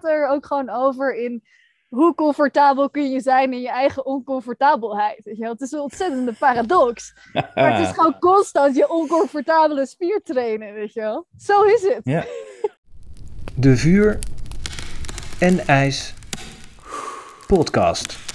gaat er ook gewoon over in hoe comfortabel kun je zijn in je eigen oncomfortabelheid. Weet je wel? Het is een ontzettende paradox. maar het is gewoon constant je oncomfortabele spier trainen, weet je wel. Zo is het. Ja. De Vuur en IJs podcast.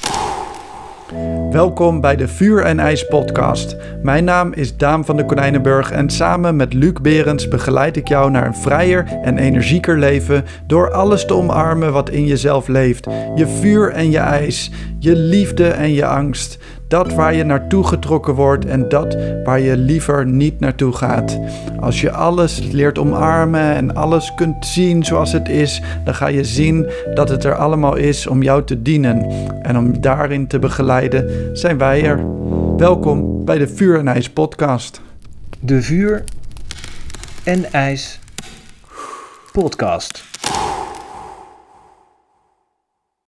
Welkom bij de Vuur en IJs podcast. Mijn naam is Daan van de Konijnenburg en samen met Luc Berends begeleid ik jou naar een vrijer en energieker leven door alles te omarmen wat in jezelf leeft. Je vuur en je ijs, je liefde en je angst. Dat waar je naartoe getrokken wordt en dat waar je liever niet naartoe gaat. Als je alles leert omarmen en alles kunt zien zoals het is, dan ga je zien dat het er allemaal is om jou te dienen. En om daarin te begeleiden zijn wij er. Welkom bij de Vuur en IJs podcast. De Vuur en IJs podcast.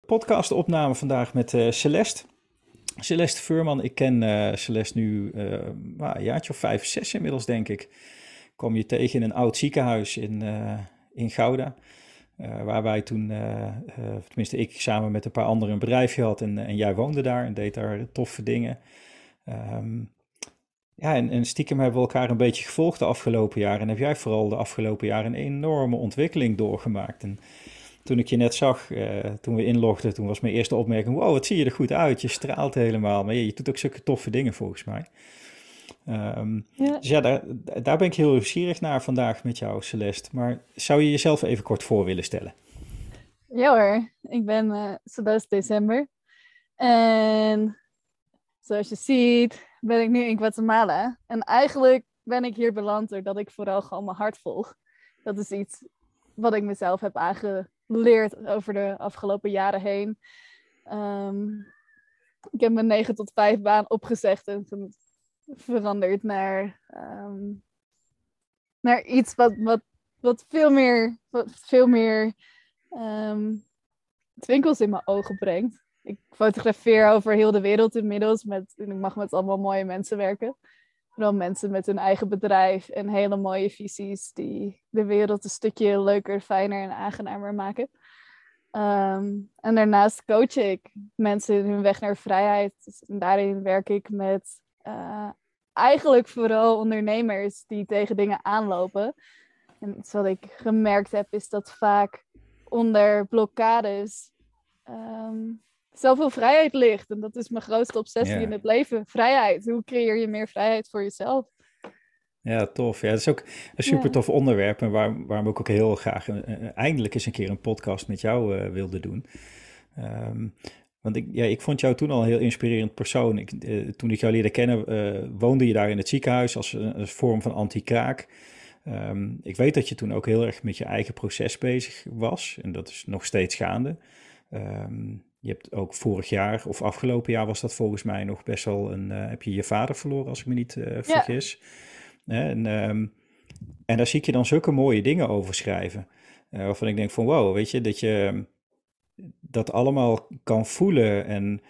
Podcastopname vandaag met uh, Celeste. Celeste Furman, ik ken uh, Celeste nu uh, een jaartje of vijf, zes inmiddels, denk ik. Kom je tegen in een oud ziekenhuis in, uh, in Gouda. waar wij toen, tenminste ik samen met een paar anderen een bedrijfje had en, en jij woonde daar en deed daar toffe dingen. Um, ja, en, en, stiekem hebben we elkaar een beetje gevolgd de afgelopen jaren. En heb jij vooral de afgelopen jaren een enorme ontwikkeling doorgemaakt. Toen ik je net zag, uh, toen we inlogden, toen was mijn eerste opmerking: wow, wat zie je er goed uit. Je straalt helemaal. Maar je, je doet ook zulke toffe dingen volgens mij. Um, ja. Dus ja, daar, daar ben ik heel nieuwsgierig naar vandaag met jou, Celeste. Maar zou je jezelf even kort voor willen stellen? Ja hoor, ik ben uh, Celeste December. En zoals je ziet, ben ik nu in Guatemala. En eigenlijk ben ik hier beland doordat ik vooral gewoon mijn hart volg. Dat is iets wat ik mezelf heb aange geleerd over de afgelopen jaren heen. Um, ik heb mijn 9 tot 5 baan opgezegd en veranderd naar, um, naar iets wat, wat, wat veel meer, wat veel meer twinkels in mijn ogen brengt. Ik fotografeer over heel de wereld inmiddels. Met, ik mag met allemaal mooie mensen werken. Vooral mensen met hun eigen bedrijf en hele mooie visies die de wereld een stukje leuker, fijner en aangenamer maken. Um, en daarnaast coach ik mensen in hun weg naar vrijheid. Dus daarin werk ik met uh, eigenlijk vooral ondernemers die tegen dingen aanlopen. En wat ik gemerkt heb is dat vaak onder blokkades um, zoveel vrijheid ligt. En dat is mijn grootste obsessie in het leven. Vrijheid. Hoe creëer je meer vrijheid voor jezelf? Ja, tof. Ja, dat is ook een super tof onderwerp. En waar, waarom ik ook heel graag eindelijk eens een keer een podcast met jou uh, wilde doen. Um, want ik, ja, ik vond jou toen al een heel inspirerend persoon. Ik, uh, toen ik jou leerde kennen, uh, woonde je daar in het ziekenhuis als een, vorm van anti-kraak. Um, ik weet dat je toen ook heel erg met je eigen proces bezig was. En dat is nog steeds gaande. Um, je hebt ook vorig jaar of afgelopen jaar was dat volgens mij nog best wel een. Uh, heb je je vader verloren, als ik me niet uh, vergis. Ja. En, um, en daar zie ik je dan zulke mooie dingen over schrijven. Uh, waarvan ik denk van wow, weet je, dat je dat allemaal kan voelen. En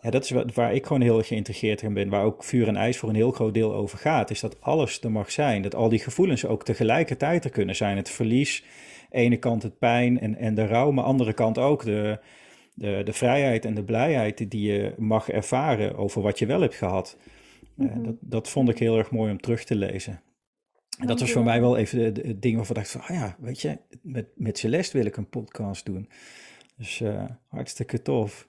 ja, dat is wat, waar ik gewoon heel geïntegreerd in ben. Waar ook vuur en ijs voor een heel groot deel over gaat. Is dat alles er mag zijn. Dat al die gevoelens ook tegelijkertijd er kunnen zijn. Het verlies, ene kant het pijn en, en de rouw, maar andere kant ook de de, de vrijheid en de blijheid die je mag ervaren over wat je wel hebt gehad. Eh, mhm. dat, dat vond ik heel erg mooi om terug te lezen. En dat was voor mij wel even het ding waarvan ik dacht van, ah ja, weet je, met, met Celeste wil ik een podcast doen. Dus uh, hartstikke tof.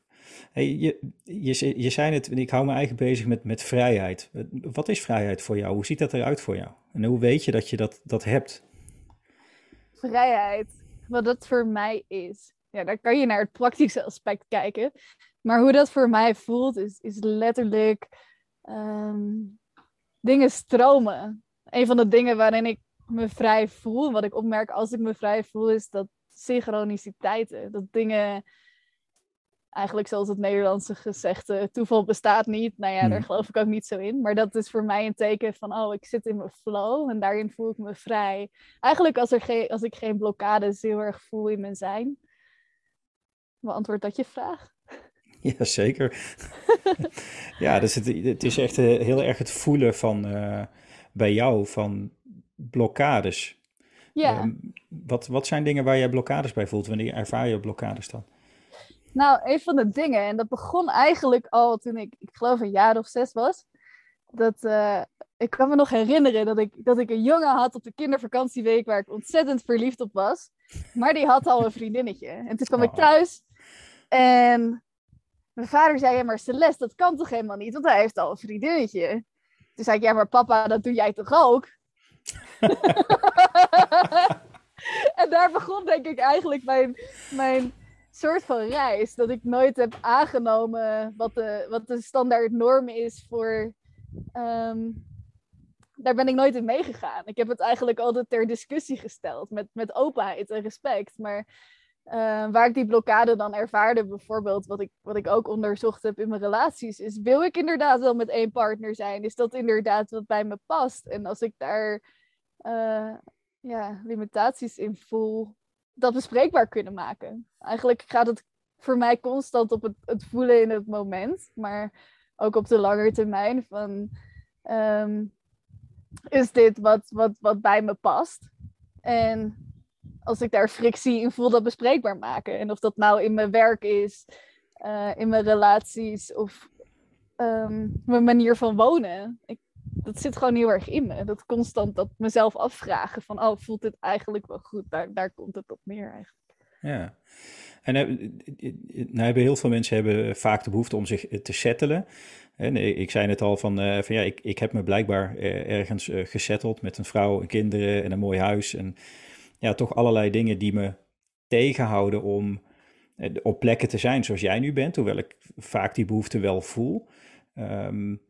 Hey, je, je, je zei het, ik hou me eigen bezig met, met vrijheid. Wat is vrijheid voor jou? Hoe ziet dat eruit voor jou? En hoe weet je dat je dat, dat hebt? Vrijheid, wat dat voor mij is ja, dan kan je naar het praktische aspect kijken. Maar hoe dat voor mij voelt, is, is letterlijk ehm, dingen stromen. Een van de dingen waarin ik me vrij voel, wat ik opmerk als ik me vrij voel, is dat synchroniciteiten. Dat dingen, eigenlijk zoals het Nederlandse gezegde, toeval bestaat niet. Nou ja, daar hmm. geloof ik ook niet zo in. Maar dat is voor mij een teken van, oh, ik zit in mijn flow en daarin voel ik me vrij. Eigenlijk als, er geen, als ik geen blokkades heel erg voel in mijn zijn. Beantwoord dat je vraag? Ja, zeker. ja, dus het, het, is echt heel erg het voelen van uh, bij jou van blokkades. Ja. Ehm, wat, wat zijn dingen waar jij blokkades bij voelt? Wanneer ervaar je blokkades dan? Nou, een van de dingen, en dat begon eigenlijk al toen ik, ik geloof een jaar of zes was. Dat, uh, ik kan me nog herinneren dat ik, dat ik een jongen had op de kindervakantieweek waar ik ontzettend verliefd op was. Maar die had al een vriendinnetje. En toen kwam ik Oh. thuis en mijn vader zei, ja maar Celeste, dat kan toch helemaal niet, want hij heeft al een vriendinnetje. Toen zei ik, ja maar papa, dat doe jij toch ook? en daar begon denk ik eigenlijk mijn, mijn soort van reis. Dat ik nooit heb aangenomen wat de, wat de standaard norm is voor... ehm, daar ben ik nooit in meegegaan. Ik heb het eigenlijk altijd ter discussie gesteld. Met, met openheid en respect. Maar eh, waar ik die blokkade dan ervaarde, bijvoorbeeld, wat ik, wat ik ook onderzocht heb in mijn relaties, is: wil ik inderdaad wel met één partner zijn? Is dat inderdaad wat bij me past? En als ik daar eh, ja, limitaties in voel, dat bespreekbaar kunnen maken. Eigenlijk gaat het voor mij constant op het, het voelen in het moment, maar ook op de lange termijn van. ehm, is dit wat, wat, wat bij me past? En als ik daar frictie in voel, dat bespreekbaar maken. En of dat nou in mijn werk is, eh, in mijn relaties of ehm, mijn manier van wonen. Ik, dat zit gewoon heel erg in me. Dat constant dat mezelf afvragen van, oh, voelt dit eigenlijk wel goed? Daar, daar komt het op neer eigenlijk. Ja. En eh, nou hebben heel veel mensen hebben vaak de behoefte om zich te settelen. En ik zei net al van, van ja, ik, ik heb me blijkbaar ergens gesetteld met een vrouw en kinderen en een mooi huis. En ja, toch allerlei dingen die me tegenhouden om op plekken te zijn zoals jij nu bent, hoewel ik vaak die behoefte wel voel. Um,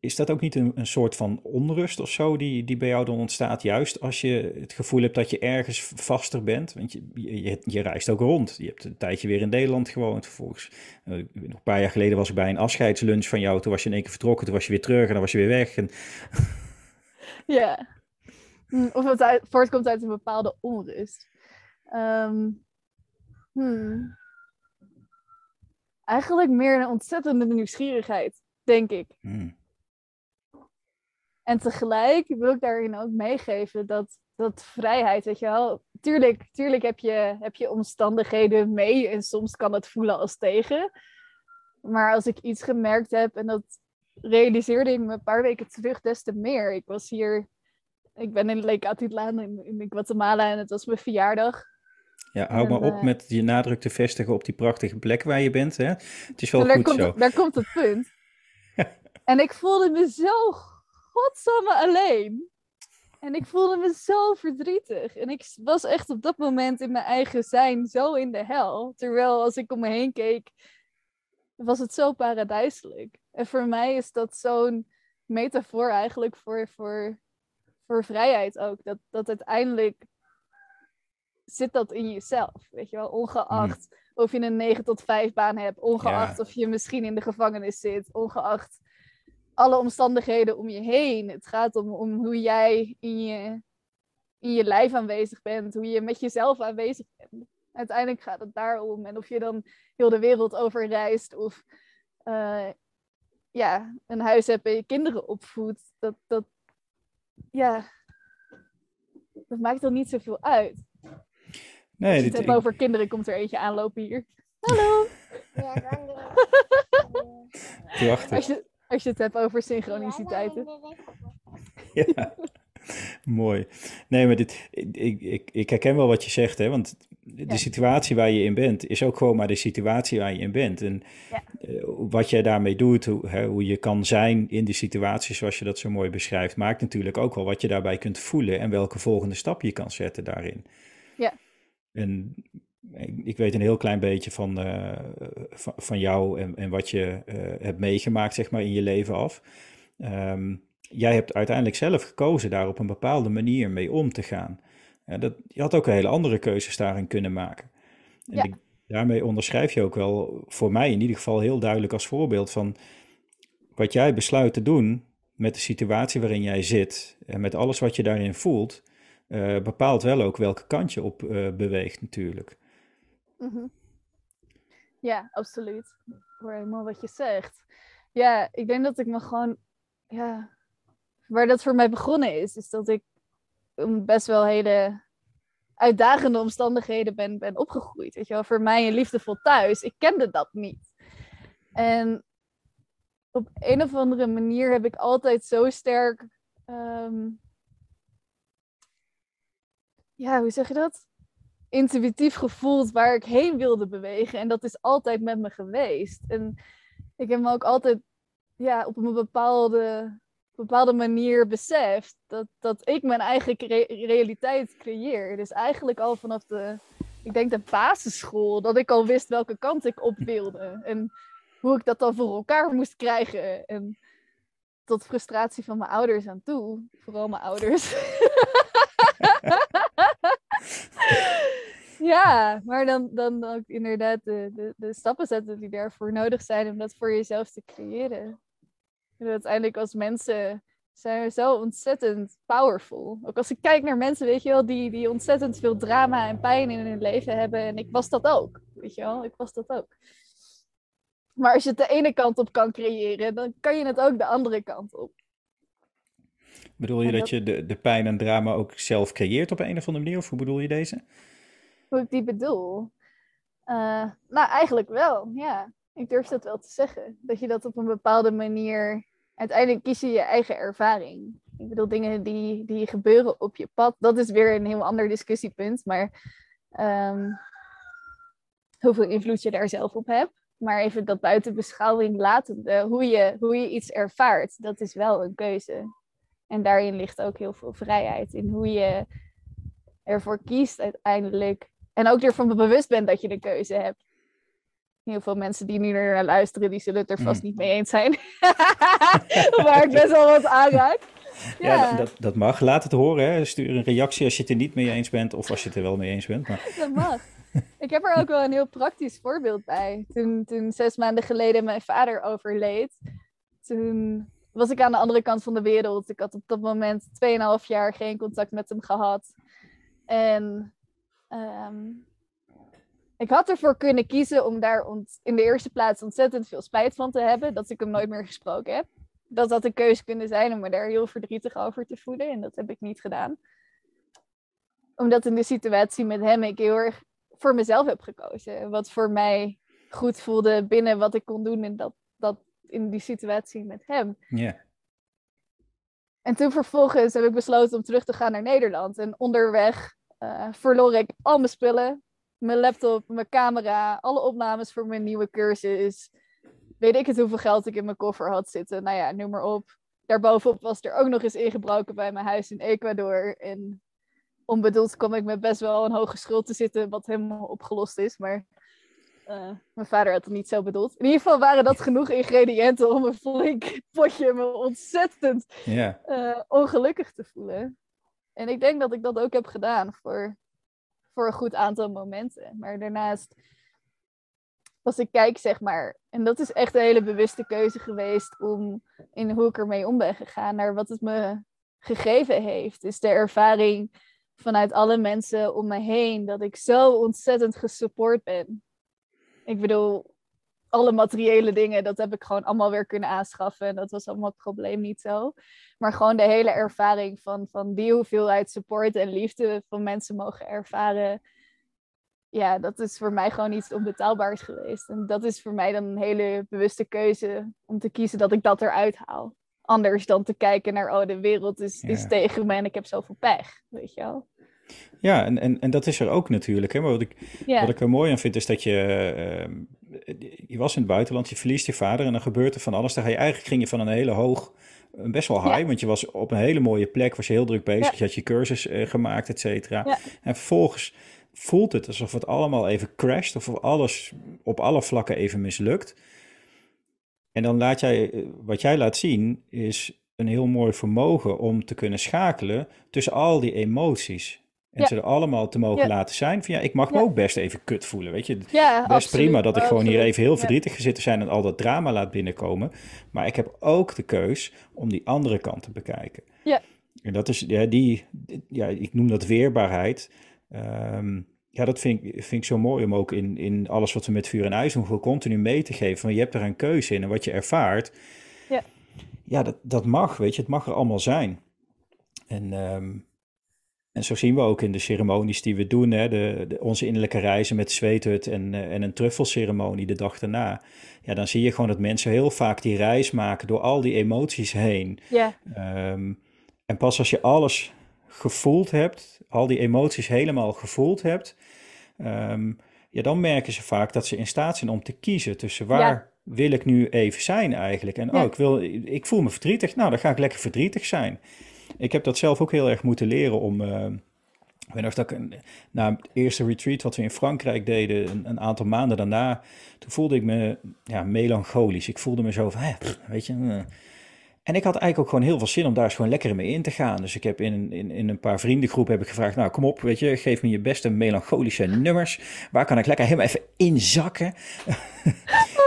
is dat ook niet een, een soort van onrust of zo die, die bij jou dan ontstaat? Juist als je het gevoel hebt dat je ergens vaster bent. Want je, je, reist ook rond. Je hebt een tijdje weer in Nederland gewoond. Vervolgens, nog een paar jaar geleden was ik bij een afscheidslunch van jou. Toen was je in één keer vertrokken. Toen was je weer terug en dan was je weer weg. En... Ja. Of het uit, voortkomt uit een bepaalde onrust. Um, hmm. Eigenlijk meer een ontzettende nieuwsgierigheid, denk ik. Hmm. En tegelijk wil ik daarin ook meegeven dat, dat vrijheid, weet je wel. Tuurlijk, tuurlijk heb, je, heb je omstandigheden mee en soms kan het voelen als tegen. Maar als ik iets gemerkt heb, en dat realiseerde ik me een paar weken terug des te meer. Ik was hier, ik ben in Lake Atitlan in, in Guatemala en het was mijn verjaardag. Ja, hou En, maar op eh, met je nadruk te vestigen op die prachtige plek waar je bent. Hè? Het is wel goed komt zo. daar komt het punt. en ik voelde me zo godsamme alleen. En ik voelde me zo verdrietig. En ik was echt op dat moment in mijn eigen zijn zo in de hel. Terwijl als ik om me heen keek, was het zo paradijselijk. En voor mij is dat zo'n metafoor eigenlijk voor, voor, voor vrijheid ook. Dat, dat uiteindelijk zit dat in jezelf. Weet je wel, ongeacht of je een 9 tot 5 baan hebt, ongeacht Ja. of je misschien in de gevangenis zit, ongeacht alle omstandigheden om je heen. Het gaat om, om hoe jij in je, in je lijf aanwezig bent, hoe je met jezelf aanwezig bent. Uiteindelijk gaat het daarom. En of je dan heel de wereld over reist of eh, ja, een huis hebt en je kinderen opvoedt, dat, dat, ja, dat maakt dan niet zoveel uit. Nee, Als je dit, het ik- hebt over kinderen, komt er eentje aanlopen hier. Hallo! Ja, prachtig. Als je, als je het hebt over synchroniciteiten. Ja, mooi. Nee, maar dit, ik, ik, ik herken wel wat je zegt, hè, want de Ja. situatie waar je in bent is ook gewoon maar de situatie waar je in bent. En Ja. eh, wat jij daarmee doet, hoe, hè, hoe je kan zijn in die situatie zoals je dat zo mooi beschrijft, maakt natuurlijk ook wel wat je daarbij kunt voelen en welke volgende stap je kan zetten daarin. Ja. En ik, ik weet een heel klein beetje van, eh, van, van jou en, en wat je eh, hebt meegemaakt, zeg maar, in je leven af. Ehm, jij hebt uiteindelijk zelf gekozen daar op een bepaalde manier mee om te gaan. Ja, dat, je had ook een hele andere keuzes daarin kunnen maken. En Ja. ik- daarmee onderschrijf je ook wel, voor mij in ieder geval heel duidelijk als voorbeeld van wat jij besluit te doen met de situatie waarin jij zit en met alles wat je daarin voelt, eh, bepaalt wel ook welke kant je op eh, beweegt natuurlijk. Mhm. Ja, absoluut. Ik hoor helemaal wat je zegt. Ja, ik denk dat ik me gewoon, ja, waar dat voor mij begonnen is, is dat ik best wel hele uitdagende omstandigheden ben, ben opgegroeid. Weet je wel, voor mij een liefdevol thuis. Ik kende dat niet. En op een of andere manier heb ik altijd zo sterk. ehm, ja, hoe zeg je dat? Intuïtief gevoeld waar ik heen wilde bewegen. En dat is altijd met me geweest. En ik heb me ook altijd ja, op een bepaalde, bepaalde manier beseft dat, dat ik mijn eigen realiteit creëer. Dus eigenlijk al vanaf de, ik denk de basisschool, dat ik al wist welke kant ik op wilde. En hoe ik dat dan voor elkaar moest krijgen. En tot frustratie van mijn ouders aan toe. Vooral mijn ouders. ja, maar dan, dan ook inderdaad de, de, de stappen zetten die daarvoor nodig zijn om dat voor jezelf te creëren. En uiteindelijk als mensen zijn we zo ontzettend powerful. Ook als ik kijk naar mensen, weet je wel, die, die ontzettend veel drama en pijn in hun leven hebben. En ik was dat ook, weet je wel, ik was dat ook. Maar als je het de ene kant op kan creëren, dan kan je het ook de andere kant op. Bedoel je dat- je de, de pijn en drama ook zelf creëert op een of andere manier? Of hoe bedoel je deze? Hoe ik die bedoel? Eh, nou, eigenlijk wel, ja. Ik durf dat wel te zeggen. Dat je dat op een bepaalde manier... Uiteindelijk kies je je eigen ervaring. Ik bedoel, dingen die, die gebeuren op je pad. Dat is weer een heel ander discussiepunt. Maar ehm, hoeveel invloed je daar zelf op hebt. Maar even dat buiten beschouwing latende. Hoe je, hoe je iets ervaart, dat is wel een keuze. En daarin ligt ook heel veel vrijheid. In hoe je ervoor kiest uiteindelijk. En ook ervan bewust bent dat je de keuze hebt. Heel veel mensen die nu naar luisteren, die zullen het er vast Mm. niet mee eens zijn. Waar ik best wel wat aanraak. Ja, Ja, dat, dat mag. Laat het horen. Hè. Stuur een reactie als je het er niet mee eens bent of als je het er wel mee eens bent. Maar dat mag. Ik heb er ook wel een heel praktisch voorbeeld bij. Toen, toen zes maanden geleden mijn vader overleed, toen was ik aan de andere kant van de wereld. Ik had op dat moment 2,5 jaar geen contact met hem gehad. En ehm, ik had ervoor kunnen kiezen om daar in de eerste plaats ontzettend veel spijt van te hebben dat ik hem nooit meer gesproken heb. Dat had een keuze kunnen zijn om me daar heel verdrietig over te voelen. En dat heb ik niet gedaan. Omdat in de situatie met hem ik heel erg voor mezelf heb gekozen. Wat voor mij goed voelde binnen wat ik kon doen in, dat, dat, in die situatie met hem. ja, En toen vervolgens heb ik besloten om terug te gaan naar Nederland. En onderweg eh, verloor ik al mijn spullen. Mijn laptop, mijn camera, alle opnames voor mijn nieuwe cursus. Weet ik het hoeveel geld ik in mijn koffer had zitten. Nou ja, noem maar op. Daarbovenop was er ook nog eens ingebroken bij mijn huis in Ecuador. En onbedoeld kwam ik met best wel een hoge schuld te zitten, wat helemaal opgelost is. Maar eh, mijn vader had het niet zo bedoeld. In ieder geval waren dat genoeg ingrediënten om een flink potje me ontzettend eh, ongelukkig te voelen. En ik denk dat ik dat ook heb gedaan voor, voor een goed aantal momenten. Maar daarnaast, als ik kijk, zeg maar, en dat is echt een hele bewuste keuze geweest om in hoe ik ermee om ben gegaan, naar wat het me gegeven heeft, is de ervaring vanuit alle mensen om me heen dat ik zo ontzettend gesupport ben. Ik bedoel, alle materiële dingen, dat heb ik gewoon allemaal weer kunnen aanschaffen. En dat was allemaal het probleem niet zo. Maar gewoon de hele ervaring van, van die hoeveelheid support en liefde van mensen mogen ervaren. Ja, dat is voor mij gewoon iets onbetaalbaars geweest. En dat is voor mij dan een hele bewuste keuze om te kiezen dat ik dat eruit haal. Anders dan te kijken naar, oh, de wereld is, is tegen me en ik heb zoveel pech. Weet je wel? Ja, en, en, en dat is er ook natuurlijk. Hè? Maar wat ik, Ja, Wat ik er mooi aan vind is dat je, ehm, je was in het buitenland, je verliest je vader en dan gebeurt er van alles. Dan ga je eigenlijk ging je van een hele hoog, best wel high, Ja. want je was op een hele mooie plek, was je heel druk bezig, Ja. je had je cursus eh, gemaakt, et cetera. Ja. En vervolgens voelt het alsof het allemaal even crasht, of alles op alle vlakken even mislukt. En dan laat jij, eh, wat jij laat zien, is een heel mooi vermogen om te kunnen schakelen tussen al die emoties. En ze er allemaal te mogen laten zijn. Van ja, ik mag me ook best even kut voelen. Weet je, ja best absoluut, prima dat ik gewoon hier even heel verdrietig ga zitten zijn en al dat drama laat binnenkomen. Maar ik heb ook de keus om die andere kant te bekijken. Ja. En dat is, ja, die, ja, ik noem dat weerbaarheid. Ehm, ja, dat vind ik, vind ik zo mooi om ook in, in alles wat we met vuur en ijs doen, gewoon continu mee te geven. Van je hebt er een keuze in en wat je ervaart. Ja. Ja, dat, dat mag, weet je, het mag er allemaal zijn. En ehm, en zo zien we ook in de ceremonies die we doen, hè, de, de onze innerlijke reizen met zweethut en, uh, en een truffelceremonie de dag daarna. Ja, dan zie je gewoon dat mensen heel vaak die reis maken door al die emoties heen. Ja. Ehm, en pas als je alles gevoeld hebt, al die emoties helemaal gevoeld hebt, um, ja, dan merken ze vaak dat ze in staat zijn om te kiezen tussen waar wil ik nu even zijn eigenlijk. En oh, ik, wil, ik voel me verdrietig, nou dan ga ik lekker verdrietig zijn. Ik heb dat zelf ook heel erg moeten leren om. Uh, ik nog dat na het eerste retreat wat we in Frankrijk deden, een, aantal maanden daarna, toen voelde ik me ja, melancholisch. Ik voelde me zo van, weet je, uh, en ik had eigenlijk ook gewoon heel veel zin om daar eens gewoon lekker mee in te gaan. Dus ik heb in, in, in een paar vriendengroepen heb ik gevraagd, nou kom op, weet je, geef me je beste melancholische nummers. Waar kan ik lekker helemaal even inzakken? en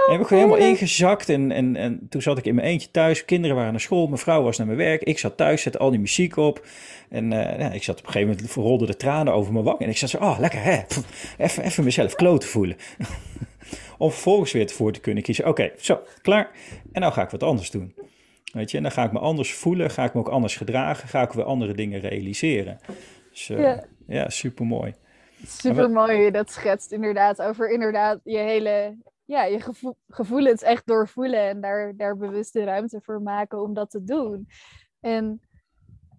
heb ik gewoon helemaal ingezakt en, en, en toen zat ik in mijn eentje thuis. Kinderen waren naar school, mijn vrouw was naar mijn werk. Ik zat thuis, zette al die muziek op. En uh, ja, ik zat op een gegeven moment, rolden de tranen over mijn wang. En ik zat zo, oh lekker hè, even, even mezelf kloten voelen. Om vervolgens weer ervoor te kunnen kiezen, oké, zo, klaar. En nou ga ik wat anders doen. Weet je, en dan ga ik me anders voelen, ga ik me ook anders gedragen, ga ik weer andere dingen realiseren. Dus uh, ja. ja, super mooi. Super mooi je dat schetst, inderdaad. Over inderdaad je hele, ja, je gevo gevoelens echt doorvoelen en daar, daar bewuste ruimte voor maken om dat te doen. En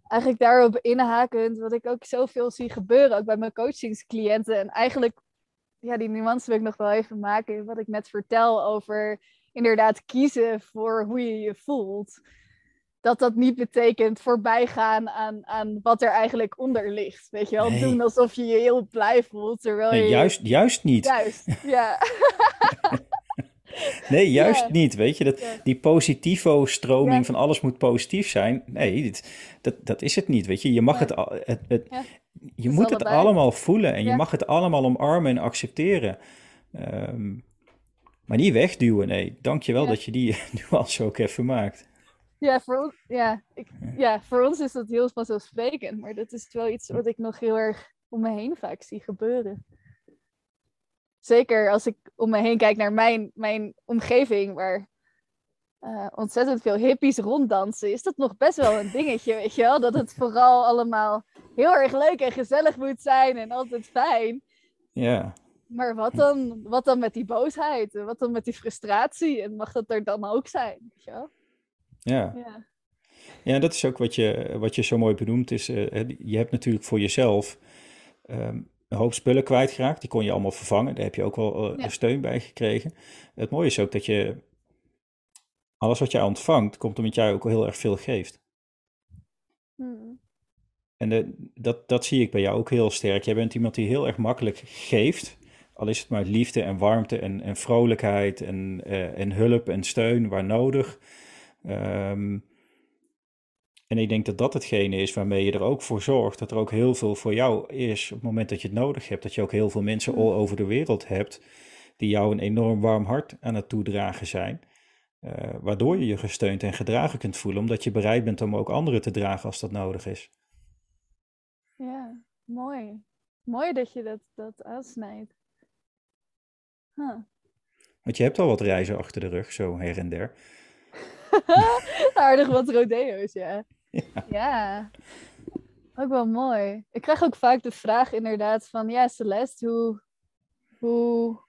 eigenlijk daarop inhakend, wat ik ook zoveel zie gebeuren, ook bij mijn coachingscliënten. En eigenlijk, ja, die nuance wil ik nog wel even maken, wat ik net vertel over inderdaad kiezen voor hoe je je voelt. Dat dat niet betekent voorbij gaan aan, aan wat er eigenlijk onder ligt. Weet je wel, nee. doen alsof je je heel blij voelt. Terwijl nee, je... juist, juist niet. Juist, ja. nee, juist niet. Weet je, dat, die positivo-stroming van alles moet positief zijn. Nee, dit, dat, dat is het niet. Weet je, je mag het, het, het je moet het allemaal voelen en je mag het allemaal omarmen en accepteren. Um, maar niet wegduwen, nee. Dankjewel ja. dat je die nuance ook even maakt. Ja voor, ons, ja, ik, ja, voor ons is dat heel vanzelfsprekend. Maar dat is wel iets wat ik nog heel erg om me heen vaak zie gebeuren. Zeker als ik om me heen kijk naar mijn, mijn omgeving, waar uh, ontzettend veel hippies ronddansen, is dat nog best wel een dingetje, weet je wel? Dat het vooral allemaal heel erg leuk en gezellig moet zijn en altijd fijn. Ja. Maar wat dan, wat dan met die boosheid? Wat dan met die frustratie? En mag dat er dan ook zijn? Weet je wel? Ja. ja. Ja, dat is ook wat je, wat je zo mooi benoemt. Is, uh, je hebt natuurlijk voor jezelf um, een hoop spullen kwijtgeraakt. Die kon je allemaal vervangen. Daar heb je ook wel uh, ja. steun bij gekregen. Het mooie is ook dat je alles wat jij ontvangt, komt omdat jij ook heel erg veel geeft. Hmm. En de, dat, dat zie ik bij jou ook heel sterk. Jij bent iemand die heel erg makkelijk geeft. Al is het maar liefde en warmte en, en vrolijkheid en, uh, en hulp en steun waar nodig. Um, en ik denk dat dat hetgene is waarmee je er ook voor zorgt dat er ook heel veel voor jou is op het moment dat je het nodig hebt. Dat je ook heel veel mensen all over de wereld hebt die jou een enorm warm hart aan het toedragen zijn. Uh, waardoor je je gesteund en gedragen kunt voelen, omdat je bereid bent om ook anderen te dragen als dat nodig is. Ja, mooi. Mooi dat je dat, dat aansnijdt. Huh. Want je hebt al wat reizen achter de rug, zo her en der. Aardig wat rodeo's, ja. ja. ja. Ook wel mooi. Ik krijg ook vaak de vraag inderdaad van... Ja, Celeste, hoe, hoe,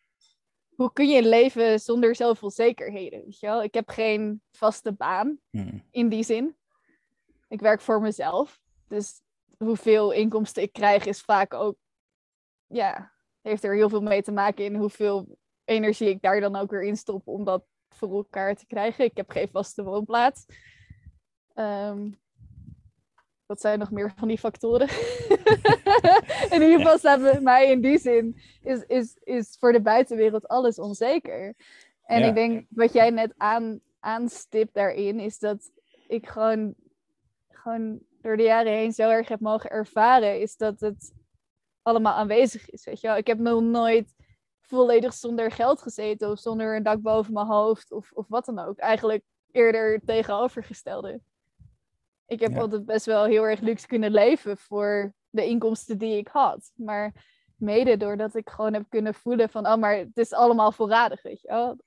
hoe kun je leven zonder zoveel zekerheden? Weet je wel? Ik heb geen vaste baan hmm. in die zin. Ik werk voor mezelf. Dus hoeveel inkomsten ik krijg is vaak ook... Ja, heeft er heel veel mee te maken in hoeveel energie ik daar dan ook weer in stop om dat voor elkaar te krijgen. Ik heb geen vaste woonplaats. Um, wat zijn nog meer van die factoren? in ieder geval staat bij mij in die zin is, is, is voor de buitenwereld alles onzeker. En ja. ik denk wat jij net aan, aanstipt daarin is dat ik gewoon, gewoon door de jaren heen zo erg heb mogen ervaren, is dat het allemaal aanwezig is. Weet je wel? Ik heb nog nooit volledig zonder geld gezeten of zonder een dak boven mijn hoofd of, of wat dan ook. Eigenlijk eerder tegenovergestelde. Ik heb ja. altijd best wel heel erg luxe kunnen leven voor de inkomsten die ik had. Maar mede doordat ik gewoon heb kunnen voelen van, oh, maar het is allemaal voorradig, weet je wel.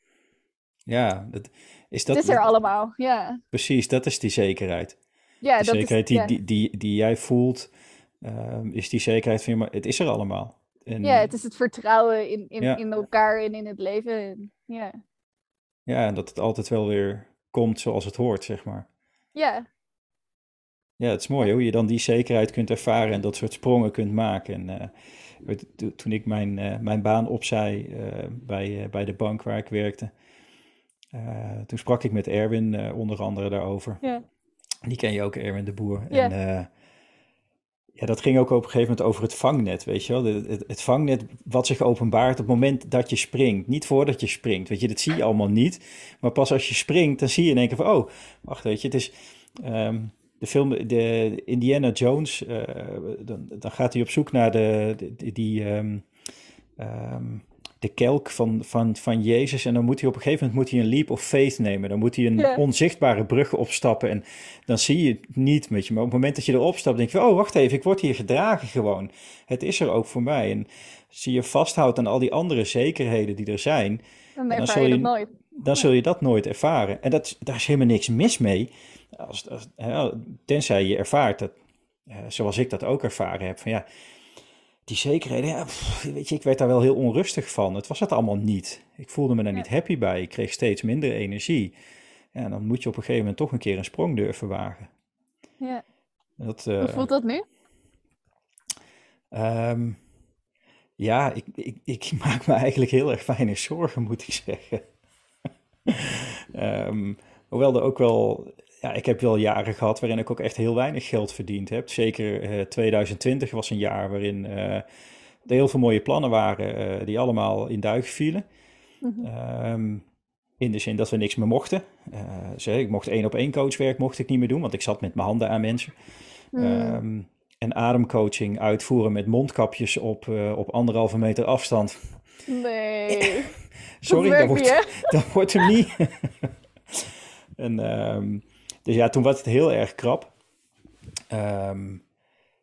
Ja, dat, is dat... Het is er allemaal, ja. Precies, dat is die zekerheid. Ja, die dat zekerheid is, die, die, die, die jij voelt ehm, is die zekerheid van, maar het is er allemaal. En, ja, het is het vertrouwen in, in, in elkaar en in het leven. ja. ja, en dat het altijd wel weer komt zoals het hoort, zeg maar. Ja. Ja, het is mooi hoe je dan die zekerheid kunt ervaren en dat soort sprongen kunt maken. En, uh, toen ik mijn, uh, mijn baan opzij uh, bij, bij de bank waar ik werkte, toen sprak ik met Erwin onder andere daarover. Ja. Die ken je ook, Erwin de Boer. Ja. En ja, dat ging ook op een gegeven moment over het vangnet, weet je wel. Het, het, vangnet wat zich openbaart op het moment dat je springt. Niet voordat je springt, weet je, dat zie je allemaal niet. Maar pas als je springt, dan zie je in één keer van, oh, wacht, weet je, het is... Um, de film, de Indiana Jones, uh, dan, dan gaat hij op zoek naar de, die... Um, um, de kelk van, van, van Jezus. En dan moet hij op een gegeven moment moet hij een leap of faith nemen. Dan moet hij een onzichtbare brug opstappen. En dan zie je het niet met je. Maar op het moment dat je erop stapt, denk je: oh, wacht even, ik word hier gedragen gewoon. Het is er ook voor mij. En zie je vasthoudt aan al die andere zekerheden die er zijn. Dan, dan zul je, dat nooit. Dan zul je dat nooit ervaren. En dat, daar is helemaal niks mis mee. Als, als, tenzij je ervaart dat, eh, zoals ik dat ook ervaren heb, van ja die zekerheden, ja, weet je, ik werd daar wel heel onrustig van. Het was het allemaal niet. Ik voelde me daar niet happy bij. Ik kreeg steeds minder energie. En dan moet je op een gegeven moment toch een keer een sprong durven wagen. Ja. Dat, uh, Hoe voelt dat nu? Um, ja, ik, ik, ik, maak me eigenlijk heel erg weinig zorgen, moet ik zeggen. um, hoewel er ook wel ja, ik heb wel jaren gehad waarin ik ook echt heel weinig geld verdiend heb. Zeker uh, eh, 2020 was een jaar waarin uh, er heel veel mooie plannen waren uh, die allemaal in duigen vielen. Mm -hmm. in de zin dat we niks meer mochten. Zeg, ik mocht één op één coachwerk mocht ik niet meer doen, want ik zat met mijn handen aan mensen. Mm. en ademcoaching uitvoeren met mondkapjes op, op anderhalve meter afstand. Nee. Sorry, dat, wordt, dat wordt hem niet. en um, dus ja, toen was het heel erg krap. Um,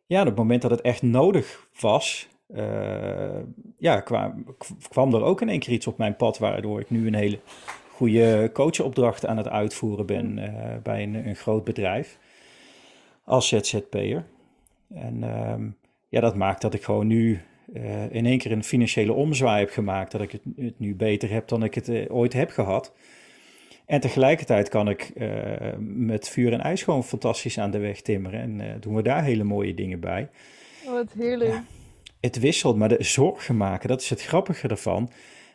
ja, op het moment dat het echt nodig was, uh, ja, kwam, kwam er ook in één keer iets op mijn pad, waardoor ik nu een hele goede coachopdracht aan het uitvoeren ben uh, bij een, een, groot bedrijf als ZZP'er. En um, ja, dat maakt dat ik gewoon nu uh, in één keer een financiële omzwaai heb gemaakt, dat ik het, het nu beter heb dan ik het ooit heb gehad. En tegelijkertijd kan ik uh, met vuur en ijs gewoon fantastisch aan de weg timmeren. En uh, doen we daar hele mooie dingen bij. Oh, wat heerlijk. Ja, het wisselt, maar de zorgen maken, dat is het grappige ervan.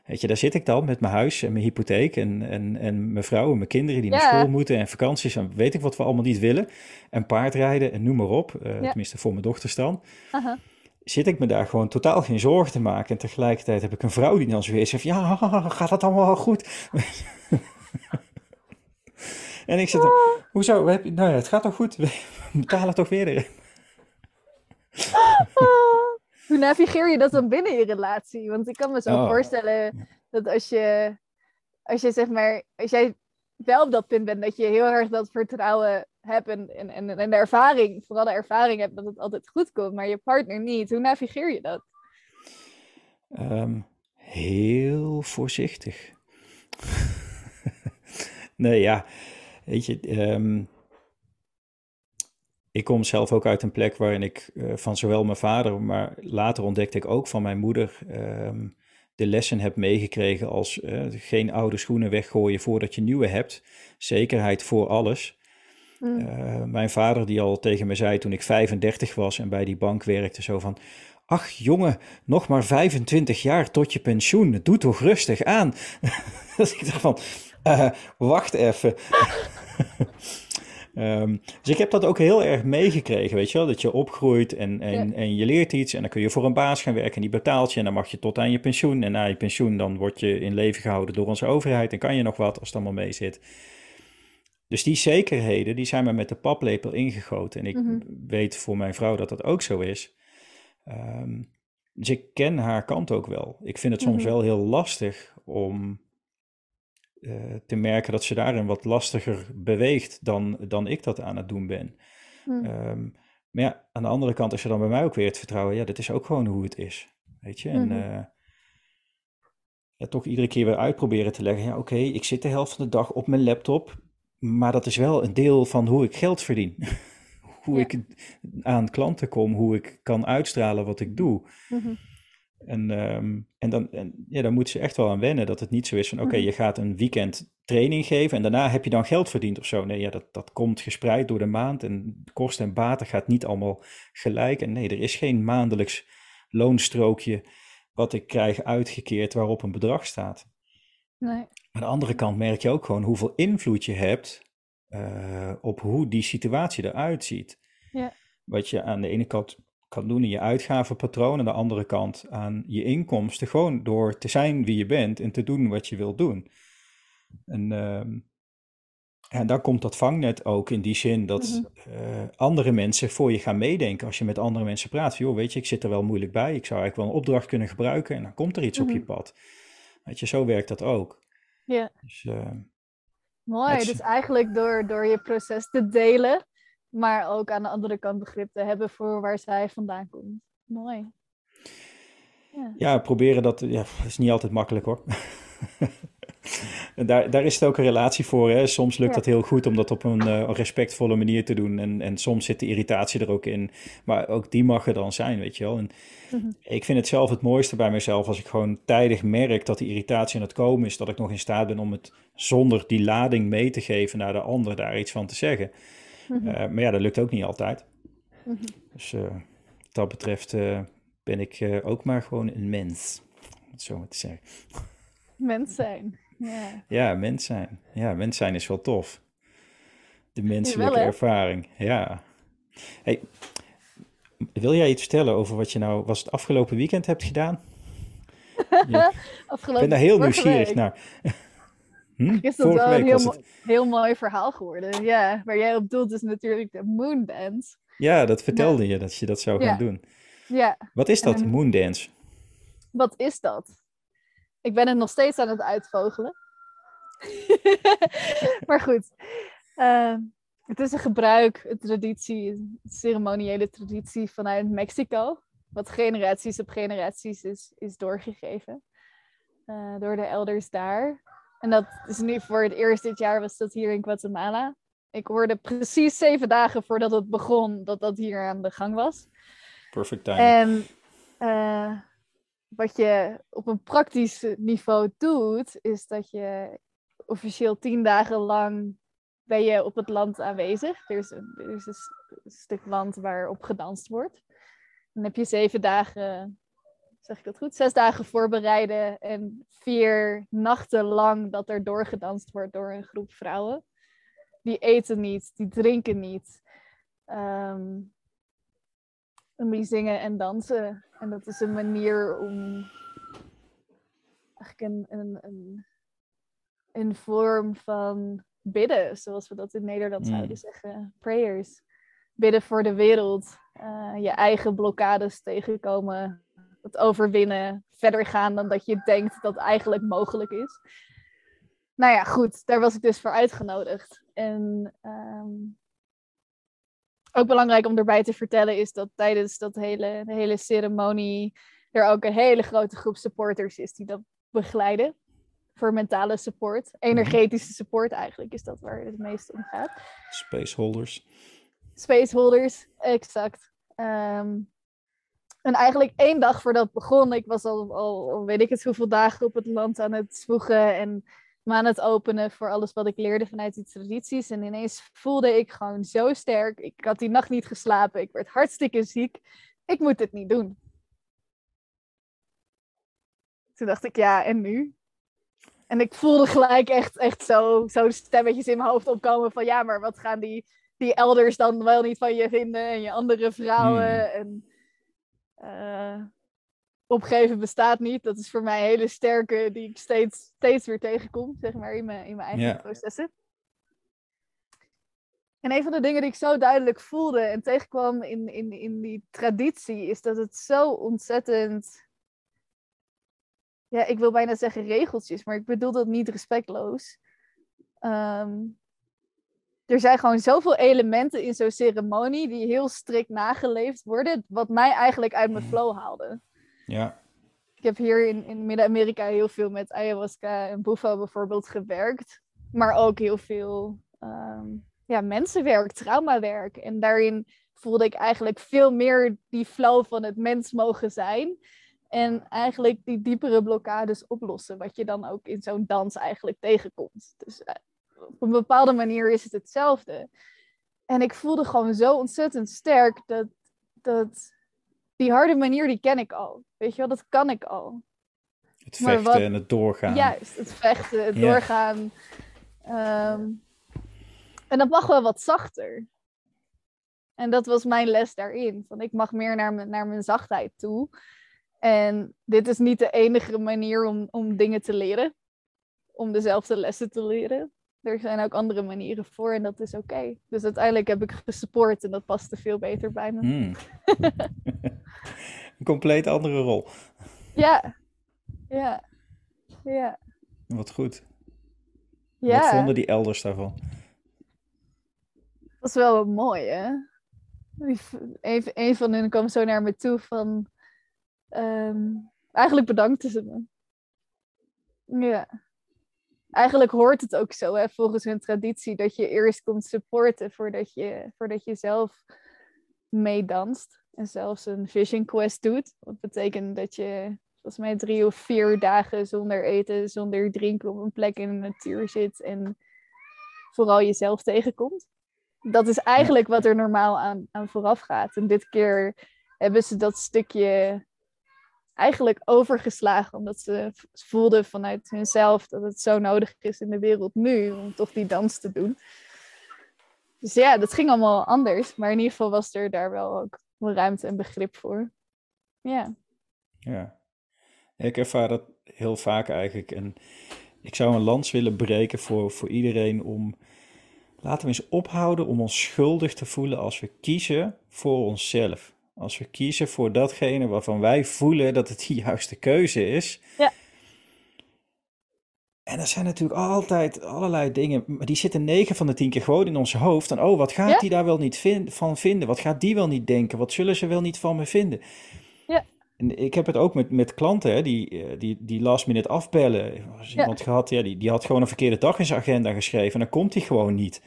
Weet je, daar zit ik dan met mijn huis en mijn hypotheek en, en, en mijn vrouw en mijn kinderen die naar school moeten en vakanties en weet ik wat we allemaal niet willen. En paardrijden en noem maar op, uh, ja. tenminste voor mijn dochters dan. Zit ik me daar gewoon totaal geen zorgen te maken. En tegelijkertijd heb ik een vrouw die dan zo weer zegt, ja, gaat dat allemaal wel goed? En ik zit er, ah. hoezo? Heb je, nou ja, het gaat toch goed? We betalen toch weer erin. Ah. Hoe navigeer je dat dan binnen je relatie? Want ik kan me zo oh. voorstellen dat als je, als je zeg maar, als jij wel op dat punt bent dat je heel erg dat vertrouwen hebt en, en, en de ervaring, vooral de ervaring hebt dat het altijd goed komt, maar je partner niet. Hoe navigeer je dat? Um, heel voorzichtig. Nee, ja, weet je, um, ik kom zelf ook uit een plek waarin ik uh, van zowel mijn vader, maar later ontdekte ik ook van mijn moeder um, de lessen heb meegekregen als uh, geen oude schoenen weggooien voordat je nieuwe hebt. Zekerheid voor alles. Mm. Uh, mijn vader die al tegen me zei toen ik 35 was en bij die bank werkte, zo van... Ach jongen, nog maar 25 jaar tot je pensioen. Doe toch rustig aan. dat ik dacht van, uh, wacht even. um, dus ik heb dat ook heel erg meegekregen, weet je wel. Dat je opgroeit en, en, ja. en je leert iets en dan kun je voor een baas gaan werken en die betaalt je. En dan mag je tot aan je pensioen. En na je pensioen dan word je in leven gehouden door onze overheid en kan je nog wat als het allemaal mee zit. Dus die zekerheden, die zijn me met de paplepel ingegoten. En ik mm -hmm. weet voor mijn vrouw dat dat ook zo is. Um, dus ik ken haar kant ook wel. Ik vind het soms mm -hmm. wel heel lastig om uh, te merken dat ze daarin wat lastiger beweegt dan, dan ik dat aan het doen ben. Mm. Um, maar ja, aan de andere kant is er dan bij mij ook weer het vertrouwen. Ja, dat is ook gewoon hoe het is. Weet je? En mm -hmm. uh, ja, toch iedere keer weer uitproberen te leggen. Ja, oké, okay, ik zit de helft van de dag op mijn laptop. Maar dat is wel een deel van hoe ik geld verdien. hoe Ja. ik aan klanten kom, hoe ik kan uitstralen wat ik doe. Mhm. En, ehm, en, dan, en ja, dan moeten ze echt wel aan wennen dat het niet zo is van oké, Mhm. je gaat een weekend training geven en daarna heb je dan geld verdiend of zo. Nee, ja, dat, dat komt gespreid door de maand en kosten en baten gaat niet allemaal gelijk. En nee, er is geen maandelijks loonstrookje wat ik krijg uitgekeerd waarop een bedrag staat. Nee. Aan de andere kant merk je ook gewoon hoeveel invloed je hebt eh, op hoe die situatie eruit ziet. Ja. Wat je aan de ene kant kan doen in je uitgavenpatroon, aan de andere kant aan je inkomsten, gewoon door te zijn wie je bent en te doen wat je wilt doen. En, ehm, en dan komt dat vangnet ook in die zin dat Mhm. eh, andere mensen voor je gaan meedenken. Als je met andere mensen praat, joh, weet je, ik zit er wel moeilijk bij, ik zou eigenlijk wel een opdracht kunnen gebruiken en dan komt er iets op je Mhm. pad. Weet je, zo werkt dat ook. Ja. Dus, eh, Mooi, is- dus eigenlijk door, door je proces te delen, maar ook aan de andere kant begrip te hebben voor waar zij vandaan komt. Mooi. Ja. Ja, proberen dat, ja, is niet altijd makkelijk hoor. Daar, daar is het ook een relatie voor. Hè? Soms lukt dat heel goed om dat op een eh, respectvolle manier te doen. En, en soms zit de irritatie er ook in. Maar ook die mag er dan zijn, weet je wel. En Mhm. ik vind het zelf het mooiste bij mezelf als ik gewoon tijdig merk dat die irritatie aan het komen is. Dat ik nog in staat ben om het zonder die lading mee te geven naar de ander daar iets van te zeggen. Mhm. Eh, maar ja, dat lukt ook niet altijd. Mhm. Dus eh, wat dat betreft eh, ben ik ook maar gewoon een mens. Om het zo maar te zeggen. Mens zijn. Ja. Ja, mens zijn. Ja, mens zijn is wel tof. De menselijke ervaring. Ja. Hey, wil jij iets vertellen over wat je nou, was het afgelopen weekend hebt gedaan? Ja, ik ben daar heel nieuwsgierig week naar. Hm? Is dat Vorige wel een heel, mo- mooi verhaal geworden. Ja, waar jij op doelt is natuurlijk de Moondance. Ja, dat vertelde je dat je dat zou gaan Ja. doen. Ja, Wat is dat, En- Moondance? wat is dat? Ik ben het nog steeds aan het uitvogelen. maar goed, eh, het is een gebruik, een traditie, een ceremoniële traditie vanuit Mexico. Wat generaties op generaties is, is doorgegeven eh, door de elders daar. En dat is nu voor het eerst dit jaar was dat hier in Guatemala. Ik hoorde precies zeven dagen voordat het begon dat dat hier aan de gang was. Perfect timing. En eh, wat je op een praktisch niveau doet, is dat je officieel tien dagen lang ben je op het land aanwezig. Er is een, er is een stuk land waarop gedanst wordt. Dan heb je zeven dagen, zeg ik dat goed, zes dagen voorbereiden en vier nachten lang dat er doorgedanst wordt door een groep vrouwen. Die eten niet, die drinken niet. Ehm, en die zingen en dansen. En dat is een manier om eigenlijk een, een, een, een vorm van bidden, zoals we dat in Nederland Mm. zouden zeggen. Prayers. Bidden voor de wereld. eh, je eigen blokkades tegenkomen. Het overwinnen. Verder gaan dan dat je denkt dat eigenlijk mogelijk is. Nou ja, goed. Daar was ik dus voor uitgenodigd. En ehm, ook belangrijk om erbij te vertellen is dat tijdens dat hele, de hele ceremonie er ook een hele grote groep supporters is die dat begeleiden. Voor mentale support. Energetische support eigenlijk is dat waar het meest om gaat. Spaceholders. Spaceholders, exact. Ehm, en eigenlijk één dag voordat het begon, ik was al, al, weet ik het hoeveel dagen op het land aan het zwoegen en me aan het openen voor alles wat ik leerde vanuit die tradities. En ineens voelde ik gewoon zo sterk. Ik had die nacht niet geslapen. Ik werd hartstikke ziek. Ik moet dit niet doen. Toen dacht ik, ja, en nu? En ik voelde gelijk echt, echt zo, zo stemmetjes in mijn hoofd opkomen van ja, maar wat gaan die, die elders dan wel niet van je vinden en je andere vrouwen. En eh, opgeven bestaat niet. Dat is voor mij een hele sterke die ik steeds, steeds weer tegenkom, zeg maar, in mijn, in mijn eigen processen. En een van de dingen die ik zo duidelijk voelde en tegenkwam in, in, in die traditie, is dat het zo ontzettend. Ja, ik wil bijna zeggen regeltjes, maar ik bedoel dat niet respectloos. Ehm, er zijn gewoon zoveel elementen in zo'n ceremonie die heel strikt nageleefd worden, wat mij eigenlijk uit mijn flow haalde. Ja. Ik heb hier in, in Midden-Amerika heel veel met ayahuasca en bufo bijvoorbeeld gewerkt, maar ook heel veel ehm, ja, mensenwerk, traumawerk. En daarin voelde ik eigenlijk veel meer die flow van het mens mogen zijn. En eigenlijk die diepere blokkades oplossen, wat je dan ook in zo'n dans eigenlijk tegenkomt. Dus eh, op een bepaalde manier is het hetzelfde. En ik voelde gewoon zo ontzettend sterk dat, dat die harde manier, die ken ik al. Weet je wel, dat kan ik al. Het vechten en het doorgaan. Juist, het vechten, het doorgaan. Ehm, en dat mag wel wat zachter. En dat was mijn les daarin. Van ik mag meer naar mijn, naar mijn zachtheid toe. En dit is niet de enige manier om, om dingen te leren. Om dezelfde lessen te leren. Er zijn ook andere manieren voor en dat is oké. Dus uiteindelijk heb ik gesupport en dat paste veel beter bij me. Hmm. Een compleet andere rol. Ja, ja, ja. Wat goed. Ja. Wat vonden die elders daarvan? Dat is wel mooi, hè? Een, een van hen kwam zo naar me toe van... Ehm, eigenlijk bedankte ze me. Ja. Eigenlijk hoort het ook zo, hè, volgens hun traditie, dat je eerst komt supporten voordat je, voordat je zelf meedanst. En zelfs een vision quest doet. Wat betekent dat je volgens mij drie of vier dagen zonder eten, zonder drinken op een plek in de natuur zit. En vooral jezelf tegenkomt. Dat is eigenlijk wat er normaal aan, aan vooraf gaat. En dit keer hebben ze dat stukje eigenlijk overgeslagen, omdat ze voelden vanuit hunzelf dat het zo nodig is in de wereld nu om toch die dans te doen. Dus ja, dat ging allemaal anders, maar in ieder geval was er daar wel ook ruimte en begrip voor. Ja. Ja, ik ervaar dat heel vaak eigenlijk. En ik zou een lans willen breken voor, voor iedereen om. Laten we eens ophouden om ons schuldig te voelen als we kiezen voor onszelf. Als we kiezen voor datgene waarvan wij voelen dat het de juiste keuze is. Ja. En er zijn natuurlijk altijd allerlei dingen, maar die zitten negen van de tien keer gewoon in ons hoofd. En oh, wat gaat die daar wel niet van vinden? Wat gaat die wel niet denken? Wat zullen ze wel niet van me vinden? Ja. En ik heb het ook met, met klanten hè, die, eh, die, die last minute afbellen. Er was iemand gehad, ja, die, die had gewoon een verkeerde dag in zijn agenda geschreven en dan komt hij gewoon niet.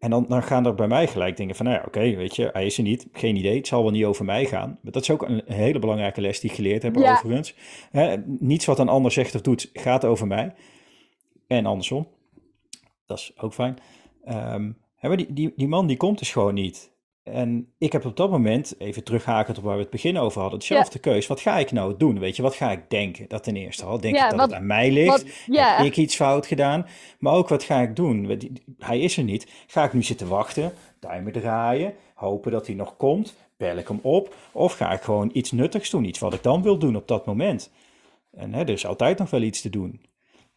En dan, dan gaan er bij mij gelijk dingen van, nou ja, oké, weet je, hij is er niet, geen idee, het zal wel niet over mij gaan. Maar dat is ook een, hele belangrijke les die ik geleerd heb ja. overigens. Hè, niets wat een ander zegt of doet, gaat over mij. En andersom. Dat is ook fijn. Um, maar die, die, die man die komt dus gewoon niet. En ik heb op dat moment, even terughakend op waar we het begin over hadden, dezelfde ja. keus. Wat ga ik nou doen? Weet je, wat ga ik denken? Dat ten eerste al. Denk ik dat het aan mij ligt? Heb ik iets fout gedaan? Maar ook, wat ga ik doen? Hij is er niet. Ga ik nu zitten wachten, duimen draaien, hopen dat hij nog komt? Bel ik hem op? Of ga ik gewoon iets nuttigs doen? Iets wat ik dan wil doen op dat moment? En hè, er is altijd nog wel iets te doen.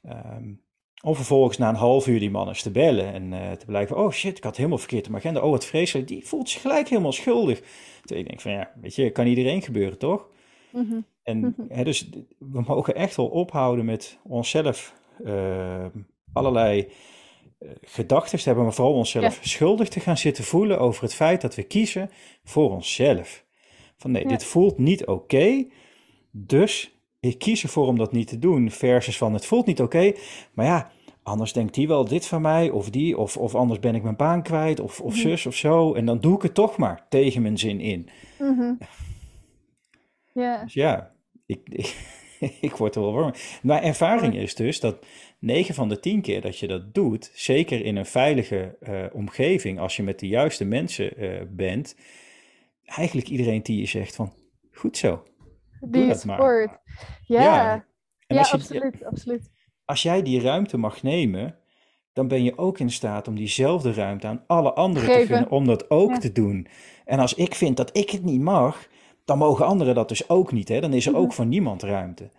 Um, om vervolgens na een half uur die man eens te bellen en uh, te blijven. Oh shit, ik had helemaal verkeerd mijn agenda. Oh, wat vreselijk. Die voelt zich gelijk helemaal schuldig. Toen ik denk van ja, weet je, kan iedereen gebeuren, toch? Mhm. En mhm. Hè, dus we mogen echt wel ophouden met onszelf uh, allerlei uh, gedachten te hebben, maar vooral onszelf schuldig te gaan zitten voelen over het feit dat we kiezen voor onszelf. Van nee, dit voelt niet oké, dus kies ervoor om dat niet te doen, versus van het voelt niet oké, maar ja, anders denkt die wel dit van mij, of die, of, of anders ben ik mijn baan kwijt, of, of mhm. zus of zo, en dan doe ik het toch maar tegen mijn zin in. Mm Ja. Dus ja, ik, ik, word er wel warm. Mijn ervaring is dus dat 9 van de 10 keer dat je dat doet, zeker in een veilige uh, omgeving, als je met de juiste mensen uh, bent, eigenlijk iedereen die je zegt van, goed zo, die sport. Ja, ja, ja absoluut, absoluut. Als jij die ruimte mag nemen, dan ben je ook in staat om diezelfde ruimte aan alle anderen te vinden om dat ook te doen. En als ik vind dat ik het niet mag, dan mogen anderen dat dus ook niet. Hè? Dan is er ook mhm. voor niemand ruimte.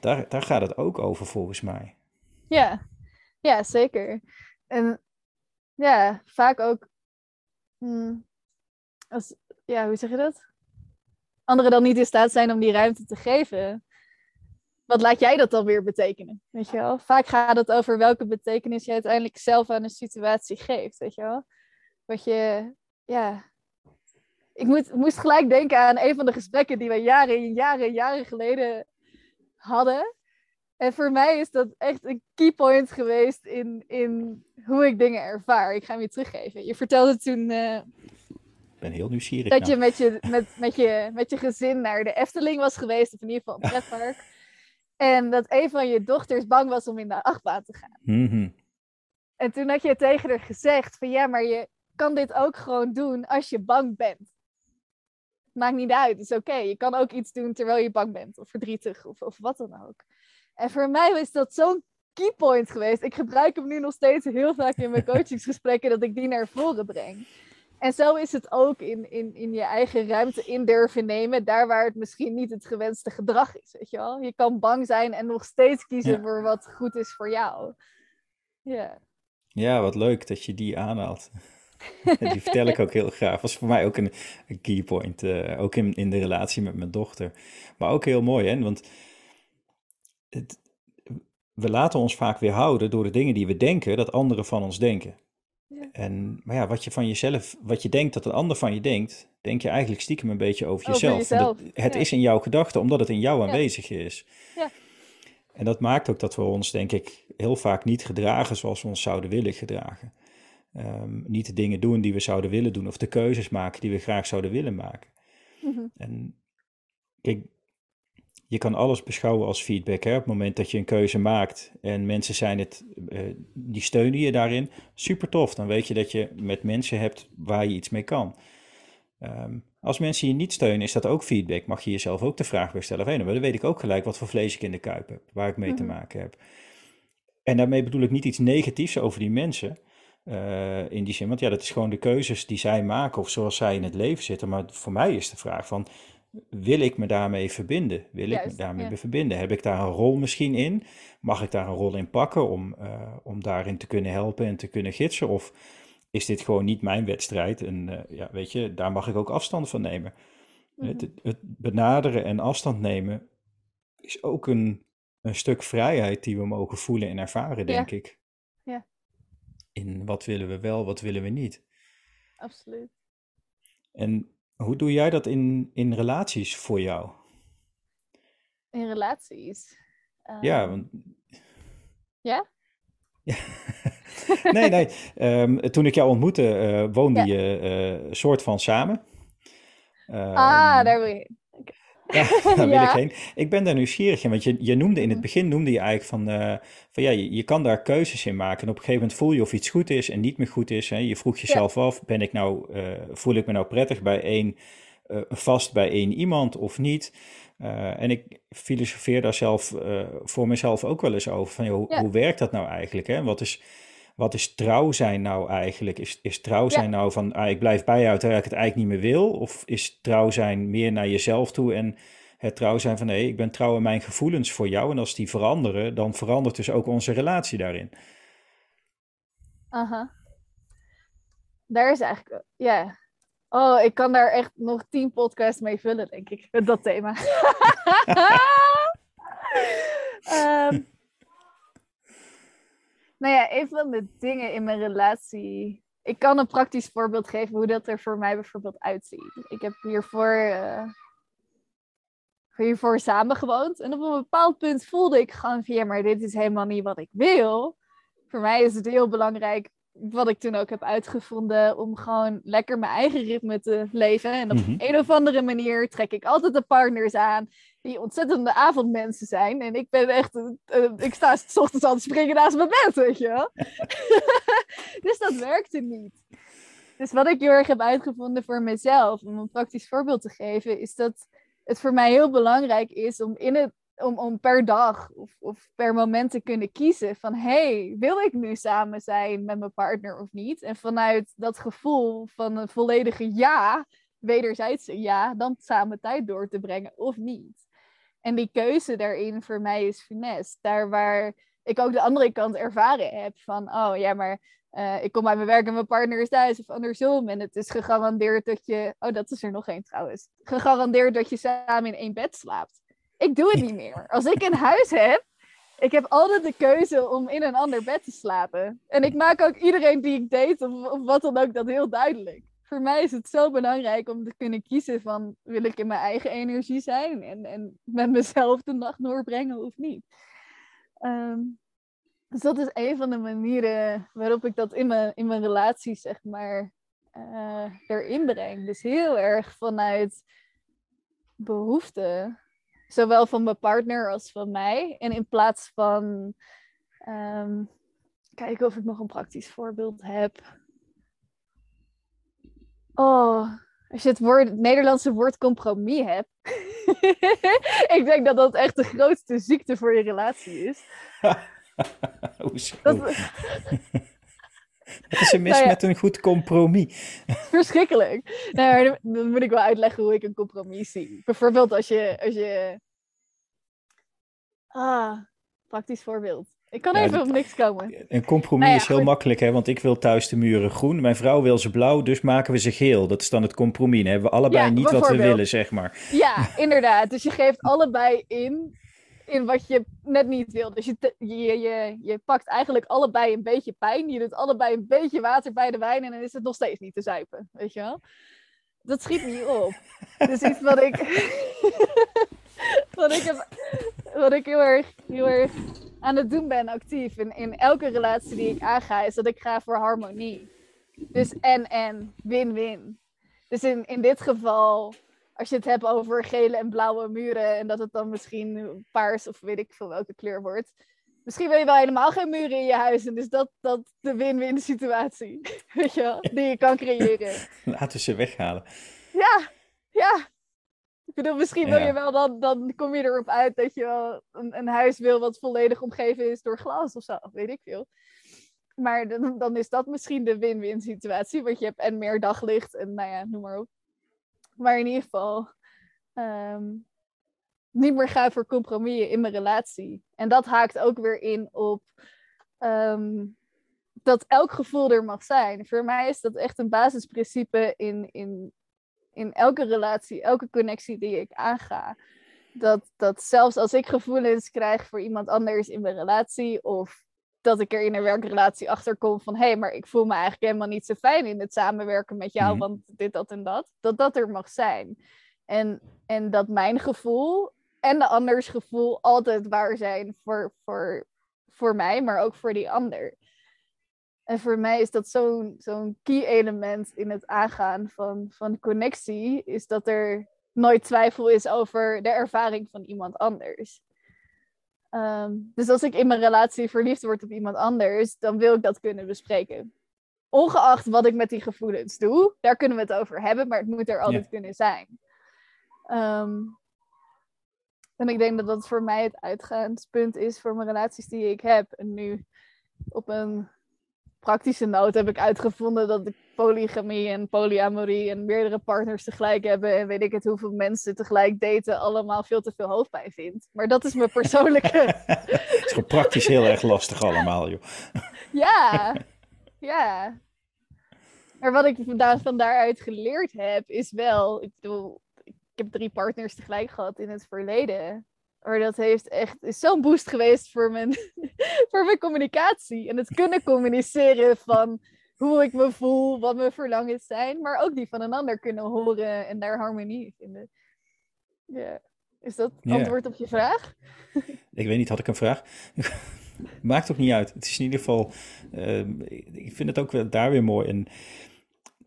Daar, daar gaat het ook over volgens mij. Ja, ja zeker. En ja, vaak ook. Hmm, als, ja, hoe zeg je dat? Anderen dan niet in staat zijn om die ruimte te geven. Wat laat jij dat dan weer betekenen? Weet je wel? Vaak gaat het over welke betekenis je uiteindelijk zelf aan een situatie geeft. Weet je wel? Wat je, ja. Ik moet, moest gelijk denken aan een van de gesprekken die we jaren en jaren en jaren geleden hadden. En voor mij is dat echt een keypoint geweest in, in hoe ik dingen ervaar. Ik ga hem je teruggeven. Je vertelde toen ik ben heel nieuwsgierig. dat je, met je met, met, je met je gezin naar de Efteling was geweest, of in ieder geval een pretpark. en dat een van je dochters bang was om in de achtbaan te gaan. Mhm. En toen had je tegen haar gezegd van ja, maar je kan dit ook gewoon doen als je bang bent. Maakt niet uit, het is oké. Je kan ook iets doen terwijl je bang bent of verdrietig of, of wat dan ook. En voor mij is dat zo'n keypoint geweest. Ik gebruik hem nu nog steeds heel vaak in mijn coachingsgesprekken, dat ik die naar voren breng. En zo is het ook in, in, in je eigen ruimte in durven nemen, daar waar het misschien niet het gewenste gedrag is. Weet je, wel? je kan bang zijn en nog steeds kiezen voor wat goed is voor jou. Ja. Ja, wat leuk dat je die aanhaalt. die vertel ik ook heel graag. Was voor mij ook een, een keypoint. Uh, ook in, in de relatie met mijn dochter. Maar ook heel mooi, hè? Want het, we laten ons vaak weerhouden door de dingen die we denken dat anderen van ons denken. Ja. En, maar ja, wat je van jezelf, wat je denkt dat een ander van je denkt, denk je eigenlijk stiekem een beetje over, jezelf. het is in jouw gedachten, omdat het in jou aanwezig is. Ja. En dat maakt ook dat we ons, denk ik, heel vaak niet gedragen zoals we ons zouden willen gedragen. Um, niet de dingen doen die we zouden willen doen, of de keuzes maken die we graag zouden willen maken. Mm En kijk, je kan alles beschouwen als feedback. Hè? Op het moment dat je een keuze maakt en mensen zijn het, uh, die steunen je daarin, super tof. Dan weet je dat je met mensen hebt waar je iets mee kan. Um, als mensen je niet steunen, is dat ook feedback. Mag je jezelf ook de vraag weer stellen: hey, nou, dan weet ik ook gelijk wat voor vlees ik in de kuip heb, waar ik mee te Mhm. maken heb. En daarmee bedoel ik niet iets negatiefs over die mensen. uh, in die zin, want ja, dat is gewoon de keuzes die zij maken of zoals zij in het leven zitten. Maar voor mij is de vraag van, wil ik me daarmee verbinden? Wil ik me daarmee ja. verbinden? Heb ik daar een rol misschien in? Mag ik daar een rol in pakken om, uh, om daarin te kunnen helpen en te kunnen gidsen? Of is dit gewoon niet mijn wedstrijd? En uh, ja, weet je, daar mag ik ook afstand van nemen. Mhm. Het, het benaderen en afstand nemen is ook een, een stuk vrijheid die we mogen voelen en ervaren, denk Ja. ik. Ja. In wat willen we wel, wat willen we niet. Absoluut. En hoe doe jij dat in, in relaties voor jou? In relaties. Ja, Ehm, want... Ja? Ja. nee, nee. Ehm, toen ik jou ontmoette, eh, woonde Ja. je eh soort van samen. ah, Ehm, daar wil je. Ja, daar wil Ja. ik heen. Ik ben daar nieuwsgierig in, want je, je noemde in het Mhm. begin noemde je eigenlijk van, eh, van ja, je, je kan daar keuzes in maken. En op een gegeven moment voel je of iets goed is en niet meer goed is. Hè. Je vroeg jezelf af, ben ik nou, eh, voel ik me nou prettig bij één, eh, vast bij één iemand of niet? En ik filosofeer daar zelf voor mezelf ook wel eens over. Van, joh, Ja. hoe werkt dat nou eigenlijk? Hè? Wat is, wat is trouw zijn nou eigenlijk? Is, is trouw zijn nou van, ah, ik blijf bij jou terwijl ik het eigenlijk niet meer wil? Of is trouw zijn meer naar jezelf toe en het trouw zijn van, nee, ik ben trouw in mijn gevoelens voor jou. En als die veranderen, dan verandert dus ook onze relatie daarin. Aha. Daar is eigenlijk, ja. Oh, ik kan daar echt nog tien podcasts mee vullen, denk ik, met dat thema. Ehm, nou ja, een van de dingen in mijn relatie. Ik kan een praktisch voorbeeld geven hoe dat er voor mij bijvoorbeeld uitziet. Ik heb hiervoor, eh, hiervoor samen gewoond. En op een bepaald punt voelde ik gewoon van ja, maar dit is helemaal niet wat ik wil. Voor mij is het heel belangrijk, wat ik toen ook heb uitgevonden, om gewoon lekker mijn eigen ritme te leven. En op Mhm. een of andere manier trek ik altijd de partners aan die ontzettende avondmensen zijn. En ik ben echt, eh, eh, ik sta s ochtends aan het springen naast mijn bed, weet je wel. dus dat werkte niet. Dus wat ik heel erg heb uitgevonden voor mezelf, om een praktisch voorbeeld te geven, is dat het voor mij heel belangrijk is om, in het, om, om per dag of, of per moment te kunnen kiezen van hey, wil ik nu samen zijn met mijn partner of niet? En vanuit dat gevoel van een volledige ja, wederzijdse ja, dan samen tijd door te brengen of niet. En die keuze daarin voor mij is finesse. Daar waar ik ook de andere kant ervaren heb van, oh ja, maar uh, ik kom bij mijn werk en mijn partner is thuis of andersom. En het is gegarandeerd dat je, oh dat is er nog één trouwens, gegarandeerd dat je samen in één bed slaapt. Ik doe het niet meer. Als ik een huis heb, ik heb altijd de keuze om in een ander bed te slapen. En ik maak ook iedereen die ik date of, of wat dan ook dat heel duidelijk. Voor mij is het zo belangrijk om te kunnen kiezen van wil ik in mijn eigen energie zijn en, en met mezelf de nacht doorbrengen of niet. Ehm, dus dat is een van de manieren waarop ik dat in mijn, in mijn relatie, zeg maar, uh, erin breng. Dus heel erg vanuit behoefte. Zowel van mijn partner als van mij. En in plaats van. Um, kijken of ik nog een praktisch voorbeeld heb. Oh, als je het, woord, het Nederlandse woord compromis hebt. ik denk dat dat echt de grootste ziekte voor je relatie is. Hoezo? Dat... Wat is er mis nou met een goed compromis? Verschrikkelijk. Nou, dan moet ik wel uitleggen hoe ik een compromis zie. Bijvoorbeeld als je... Als je... Ah, praktisch voorbeeld. Ik kan even op niks komen. Een compromis nou is heel makkelijk, hè? want ik wil thuis de muren groen. Mijn vrouw wil ze blauw, dus maken we ze geel. Dat is dan het compromis. Dan hebben we allebei niet wat we willen, zeg maar. Ja, inderdaad. Dus je geeft allebei in, in wat je net niet wil. Dus je, je, je, je pakt eigenlijk allebei een beetje pijn. Je doet allebei een beetje water bij de wijn en dan is het nog steeds niet te zuipen. Weet je wel? Dat schiet niet op. Dus iets wat ik... wat ik, heb, wat ik heel erg, heel erg aan het doen ben actief in, in elke relatie die ik aanga, is dat ik ga voor harmonie. Dus en en, win-win. Dus in, in dit geval, als je het hebt over gele en blauwe muren en dat het dan misschien paars of weet ik veel welke kleur wordt. Misschien wil je wel helemaal geen muren in je huis. En dus dat, dat de win-win situatie, weet je wel, die je kan creëren. Laten we ze weghalen. Ja, ja. Bedoel, misschien wil je wel, dan, dan kom je erop uit dat je wel een, een huis wil wat volledig omgeven is door glas of zo, weet ik veel. Maar dan, dan is dat misschien de win-win situatie, want je hebt en meer daglicht en nou ja, noem maar op. Maar in ieder geval, ehm, niet meer gaan voor compromissen in mijn relatie. En dat haakt ook weer in op ehm, dat elk gevoel er mag zijn. Voor mij is dat echt een basisprincipe in, in in elke relatie, elke connectie die ik aanga. Dat, dat zelfs als ik gevoelens krijg voor iemand anders in mijn relatie, of dat ik er in een werkrelatie achter kom van hé, hey, maar ik voel me eigenlijk helemaal niet zo fijn in het samenwerken met jou, mhm. want dit, dat en dat, dat dat er mag zijn. En, en dat mijn gevoel en de anders gevoel altijd waar zijn voor, voor, voor mij, maar ook voor die ander. En voor mij is dat zo'n zo'n key element in het aangaan van, van connectie, is dat er nooit twijfel is over de ervaring van iemand anders. Ehm, dus als ik in mijn relatie verliefd word op iemand anders, dan wil ik dat kunnen bespreken. Ongeacht wat ik met die gevoelens doe, daar kunnen we het over hebben, maar het moet er altijd kunnen zijn. Ehm, en ik denk dat dat voor mij het uitgangspunt is voor mijn relaties die ik heb. En nu op een praktische noot heb ik uitgevonden dat ik polygamie en polyamorie en meerdere partners tegelijk hebben en weet ik het hoeveel mensen tegelijk daten allemaal veel te veel hoofdpijn vind. Maar dat is mijn persoonlijke... het is gewoon praktisch heel erg lastig allemaal, joh. ja, ja. Maar wat ik van, van daaruit geleerd heb, is wel, ik bedoel, ik heb drie partners tegelijk gehad in het verleden. Maar dat heeft echt zo'n boost geweest voor mijn, voor mijn communicatie. En het kunnen communiceren van hoe ik me voel, wat mijn verlangens zijn. Maar ook die van een ander kunnen horen en daar harmonie in vinden. Ja. Is dat antwoord op je vraag? ik weet niet, had ik een vraag? Maakt ook niet uit. Het is in ieder geval, ehm, ik vind het ook daar weer mooi. En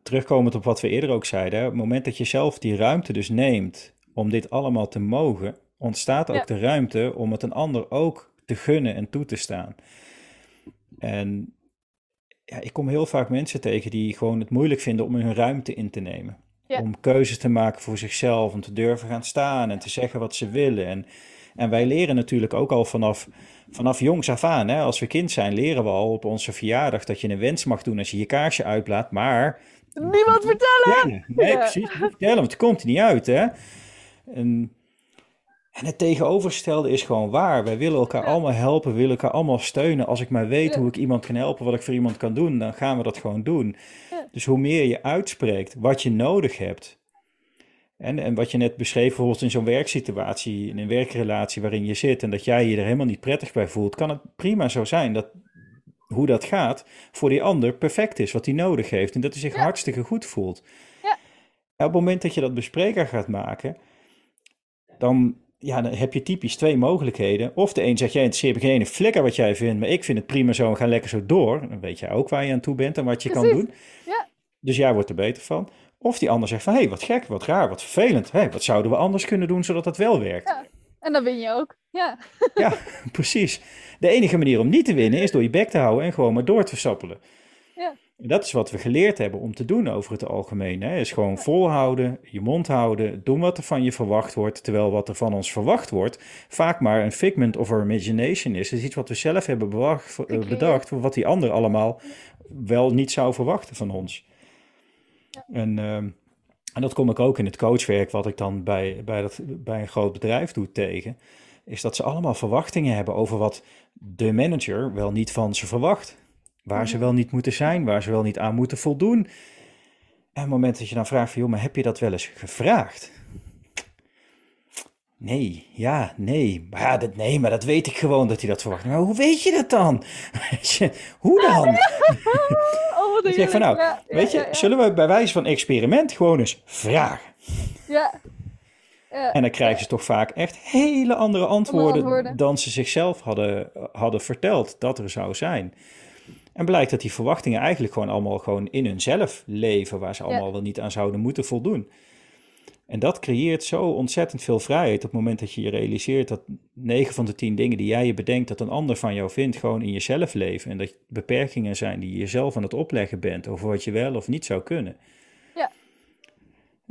terugkomend op wat we eerder ook zeiden, op het moment dat je zelf die ruimte dus neemt om dit allemaal te mogen, ontstaat ook de ruimte om het een ander ook te gunnen en toe te staan. En ja, ik kom heel vaak mensen tegen die gewoon het moeilijk vinden om hun ruimte in te nemen. Om keuzes te maken voor zichzelf, om te durven gaan staan en te zeggen wat ze willen. En, en wij leren natuurlijk ook al vanaf, vanaf jongs af aan, hè, als we kind zijn, leren we al op onze verjaardag dat je een wens mag doen als je je kaarsje uitlaat, maar... Niemand vertellen! nee, ja. precies, vertellen, want het komt er niet uit, hè. En en het tegenovergestelde is gewoon waar. Wij willen elkaar allemaal helpen, we willen elkaar allemaal steunen. Als ik maar weet hoe ik iemand kan helpen, wat ik voor iemand kan doen, dan gaan we dat gewoon doen. Dus hoe meer je uitspreekt wat je nodig hebt. En, en wat je net beschreef, bijvoorbeeld in zo'n werksituatie, in een werkrelatie waarin je zit en dat jij je er helemaal niet prettig bij voelt, kan het prima zo zijn dat hoe dat gaat voor die ander perfect is, wat hij nodig heeft en dat hij zich hartstikke goed voelt. Ja. En op het moment dat je dat bespreekbaar gaat maken, dan ja, dan heb je typisch twee mogelijkheden. Of de een zegt, jij interesseert me geen ene flikker wat jij vindt, maar ik vind het prima zo en ga lekker zo door. Dan weet jij ook waar je aan toe bent en wat je kan doen. Ja. Dus jij wordt er beter van. Of die ander zegt van, hé, hey, wat gek, wat raar, wat vervelend. Hey, wat zouden we anders kunnen doen zodat het wel werkt? Ja. En dan win je ook, ja. Ja, precies. De enige manier om niet te winnen is door je bek te houden en gewoon maar door te sappelen. Ja. Dat is wat we geleerd hebben om te doen over het algemeen. Hè? Is gewoon volhouden, je mond houden, doen wat er van je verwacht wordt. Terwijl wat er van ons verwacht wordt vaak maar een figment of our imagination is. Het is iets wat we zelf hebben bedacht, bedacht wat die ander allemaal wel niet zou verwachten van ons. En, ehm, en dat kom ik ook in het coachwerk, wat ik dan bij, bij, dat, bij een groot bedrijf doe tegen. Is dat ze allemaal verwachtingen hebben over wat de manager wel niet van ze verwacht. Waar ze wel niet moeten zijn, waar ze wel niet aan moeten voldoen. En op het moment dat je dan vraagt van, joh, maar heb je dat wel eens gevraagd? Nee, ja, nee. Maar ja, dat, nee, maar dat weet ik gewoon dat hij dat verwacht. Maar hoe weet je dat dan? hoe dan? Oh, wat ik zeg van nou, ja, weet je, ja, zullen we bij wijze van experiment gewoon eens vragen? Ja. En dan krijgen ze toch vaak echt hele andere antwoorden, antwoorden, dan ze zichzelf hadden, hadden verteld dat er zou zijn. En blijkt dat die verwachtingen eigenlijk gewoon allemaal gewoon in hunzelf leven, waar ze allemaal wel niet aan zouden moeten voldoen. En dat creëert zo ontzettend veel vrijheid op het moment dat je je realiseert dat 9 van de 10 dingen die jij je bedenkt dat een ander van jou vindt, gewoon in jezelf leven. En dat beperkingen zijn die je jezelf aan het opleggen bent over wat je wel of niet zou kunnen.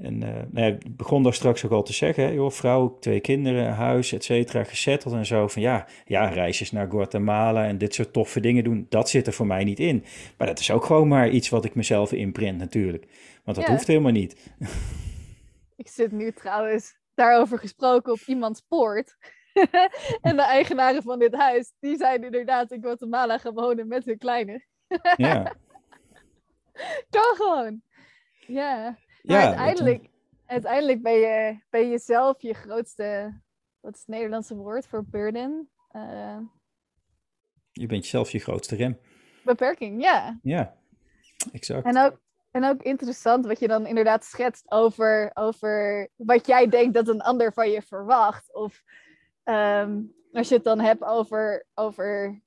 En uh, nou ja, ik begon daar straks ook al te zeggen, hè, joh, vrouw, twee kinderen, huis, et cetera, gezetteld en zo. Van ja, ja, reisjes naar Guatemala en dit soort toffe dingen doen, dat zit er voor mij niet in. Maar dat is ook gewoon maar iets wat ik mezelf inprint natuurlijk. Want dat Ja. hoeft helemaal niet. Ik zit nu trouwens daarover gesproken op iemands poort. en de eigenaren van dit huis, die zijn inderdaad in Guatemala gaan wonen met hun kleine. Ja, Kan gewoon. Ja. Maar ja uiteindelijk, uiteindelijk ben, je, ben je zelf je grootste, wat is het Nederlandse woord voor burden? Eh, je bent zelf je grootste rem. beperking, ja. Ja, exact. En ook, en ook interessant wat je dan inderdaad schetst over, over wat jij denkt dat een ander van je verwacht. Of ehm, als je het dan hebt over, over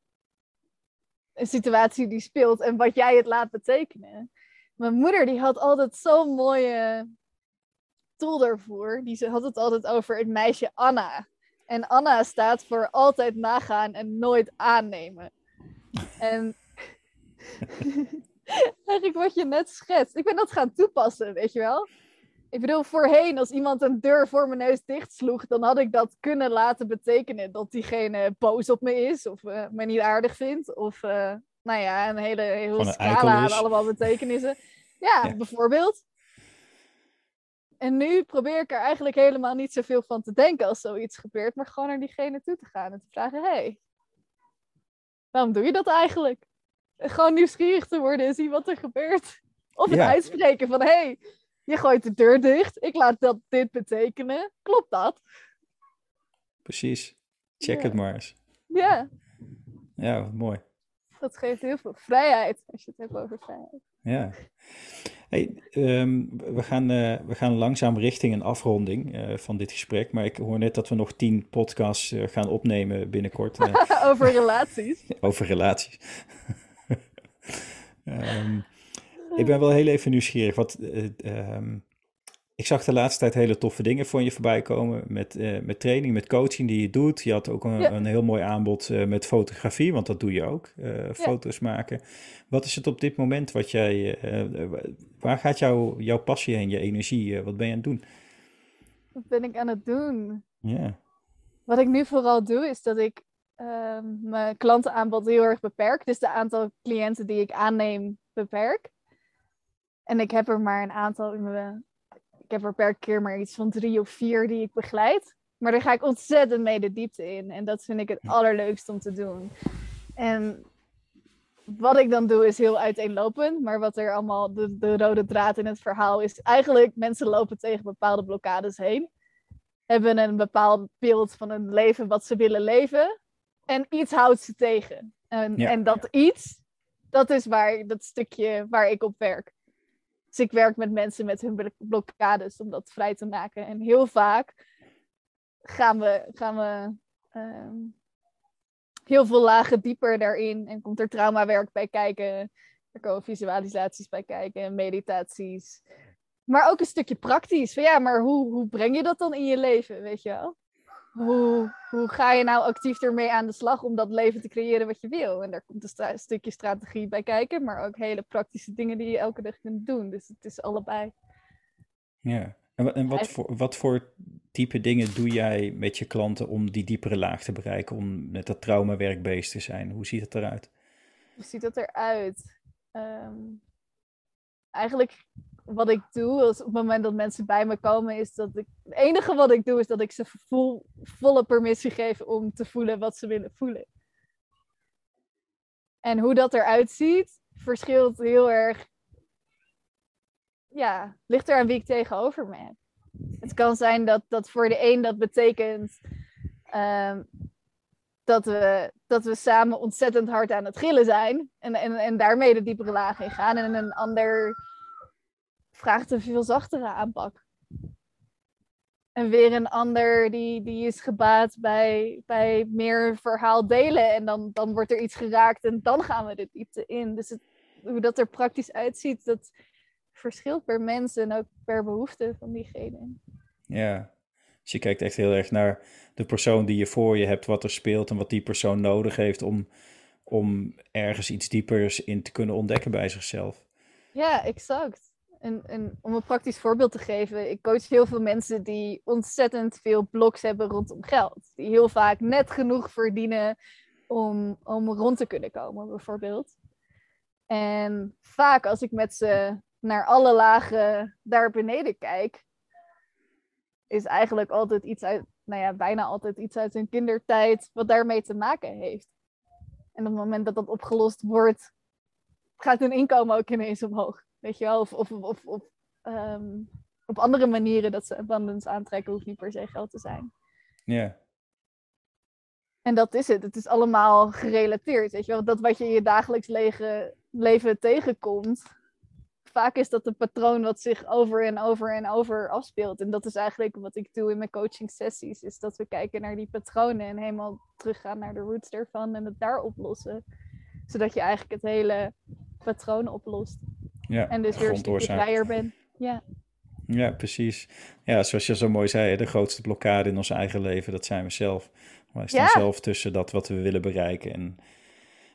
een situatie die speelt en wat jij het laat betekenen. Mijn moeder die had altijd zo'n mooie tool daarvoor. Die had het altijd over het meisje Anna. En Anna staat voor altijd nagaan en nooit aannemen. En eigenlijk wat je net schetst. Ik ben dat gaan toepassen, weet je wel. Ik bedoel, voorheen als iemand een deur voor mijn neus dichtsloeg, dan had ik dat kunnen laten betekenen dat diegene boos op me is of eh, me niet aardig vindt. Of, eh, nou ja, een hele, hele scala aan allemaal betekenissen. Ja, Ja. bijvoorbeeld. En nu probeer ik er eigenlijk helemaal niet zoveel van te denken als zoiets gebeurt, maar gewoon naar diegene toe te gaan en te vragen: hé, hey, waarom doe je dat eigenlijk? En Gewoon nieuwsgierig te worden en zien wat er gebeurt. Of het Ja. uitspreken van: hé, hey, je gooit de deur dicht, ik laat dat dit betekenen. Klopt dat? Precies. Check Ja. het maar eens. Ja, Ja, wat mooi. Dat geeft heel veel vrijheid als je het hebt over vrijheid. Ja. Hey, ehm, we, gaan, eh, we gaan langzaam richting een afronding eh, van dit gesprek. Maar ik hoor net dat we nog tien podcasts eh, gaan opnemen binnenkort over relaties. over relaties. Ehm, ik ben wel heel even nieuwsgierig. Wat, eh, ehm, ik zag de laatste tijd hele toffe dingen van je voorbij komen. Met, eh, met training, met coaching die je doet. Je had ook een, Ja. een heel mooi aanbod eh, met fotografie, want dat doe je ook. eh, foto's maken. Wat is het op dit moment wat jij. waar gaat jouw jouw passie heen, je energie? wat ben je aan het doen? Wat ben ik aan het doen? Ja, Wat ik nu vooral doe, is dat ik ehm, mijn klantenaanbod heel erg beperk. Dus de aantal cliënten die ik aanneem, beperk. En ik heb er maar een aantal in mijn... Ik heb er per keer maar iets van drie of vier die ik begeleid. Maar daar ga ik ontzettend mee de diepte in. En dat vind ik het allerleukst om te doen. En wat ik dan doe is heel uiteenlopend. Maar wat er allemaal de, de rode draad in het verhaal is... Eigenlijk mensen lopen tegen bepaalde blokkades heen hebben een bepaald beeld van een leven wat ze willen leven. En iets houdt ze tegen. En, Ja. en dat iets, dat is waar, dat stukje waar ik op werk. Dus ik werk met mensen met hun blo- blokkades om dat vrij te maken. En heel vaak gaan we, gaan we ehm, heel veel lagen dieper daarin. En komt er traumawerk bij kijken. Er komen visualisaties bij kijken, meditaties. Maar ook een stukje praktisch. Van ja, maar hoe, hoe breng je dat dan in je leven, weet je wel? Hoe, hoe ga je nou actief ermee aan de slag om dat leven te creëren wat je wil? En daar komt een stukje strategie bij kijken, maar ook hele praktische dingen die je elke dag kunt doen. Dus het is allebei. Ja, en, en wat, voor, wat voor type dingen doe jij met je klanten om die diepere laag te bereiken, om met dat traumawerk bezig te zijn? Hoe ziet het eruit? Hoe ziet het eruit? Um, eigenlijk wat ik doe als op het moment dat mensen bij me komen, is dat ik. Het enige wat ik doe, is dat ik ze vol, volle permissie geef om te voelen wat ze willen voelen. En hoe dat eruit ziet, verschilt heel erg. Ja, ligt er aan wie ik tegenover me heb. Het kan zijn dat, dat voor de een dat betekent um, dat, we, dat we samen ontzettend hard aan het gillen zijn. En, en, en daarmee de diepere laag in gaan. En een ander vraagt een veel zachtere aanpak. En weer een ander die, die is gebaat bij, bij meer verhaal delen. En dan, dan wordt er iets geraakt en dan gaan we de diepte in. Dus het, hoe dat er praktisch uitziet, dat verschilt per mens en ook per behoefte van diegene. Ja, dus je kijkt echt heel erg naar de persoon die je voor je hebt, wat er speelt en wat die persoon nodig heeft om, om ergens iets diepers in te kunnen ontdekken bij zichzelf. Ja, exact. Om een praktisch voorbeeld te geven, ik coach heel veel mensen die ontzettend veel bloks hebben rondom geld. Die heel vaak net genoeg verdienen om, om rond te kunnen komen, bijvoorbeeld. En vaak als ik met ze naar alle lagen daar beneden kijk, is eigenlijk altijd iets uit, nou ja, bijna altijd iets uit hun kindertijd wat daarmee te maken heeft. En op het moment dat dat opgelost wordt, gaat hun inkomen ook ineens omhoog. Weet je wel, of, of, of, of ehm, op andere manieren dat ze abundance aantrekken, hoeft niet per se geld te zijn. Ja. En dat is het. Het is allemaal gerelateerd. Weet je wel, dat wat je in je dagelijks leven tegenkomt, vaak is dat een patroon wat zich over en over en over afspeelt. En dat is eigenlijk wat ik doe in mijn coaching sessies. Is dat we kijken naar die patronen en helemaal teruggaan naar de roots ervan en het daar oplossen. Zodat je eigenlijk het hele patroon oplost. Ja, en dus weer een stukje vrijer bent. Ja. Ja, precies. Ja, zoals je zo mooi zei, de grootste blokkade in ons eigen leven, dat zijn we zelf. Wij staan zelf tussen dat wat we willen bereiken en,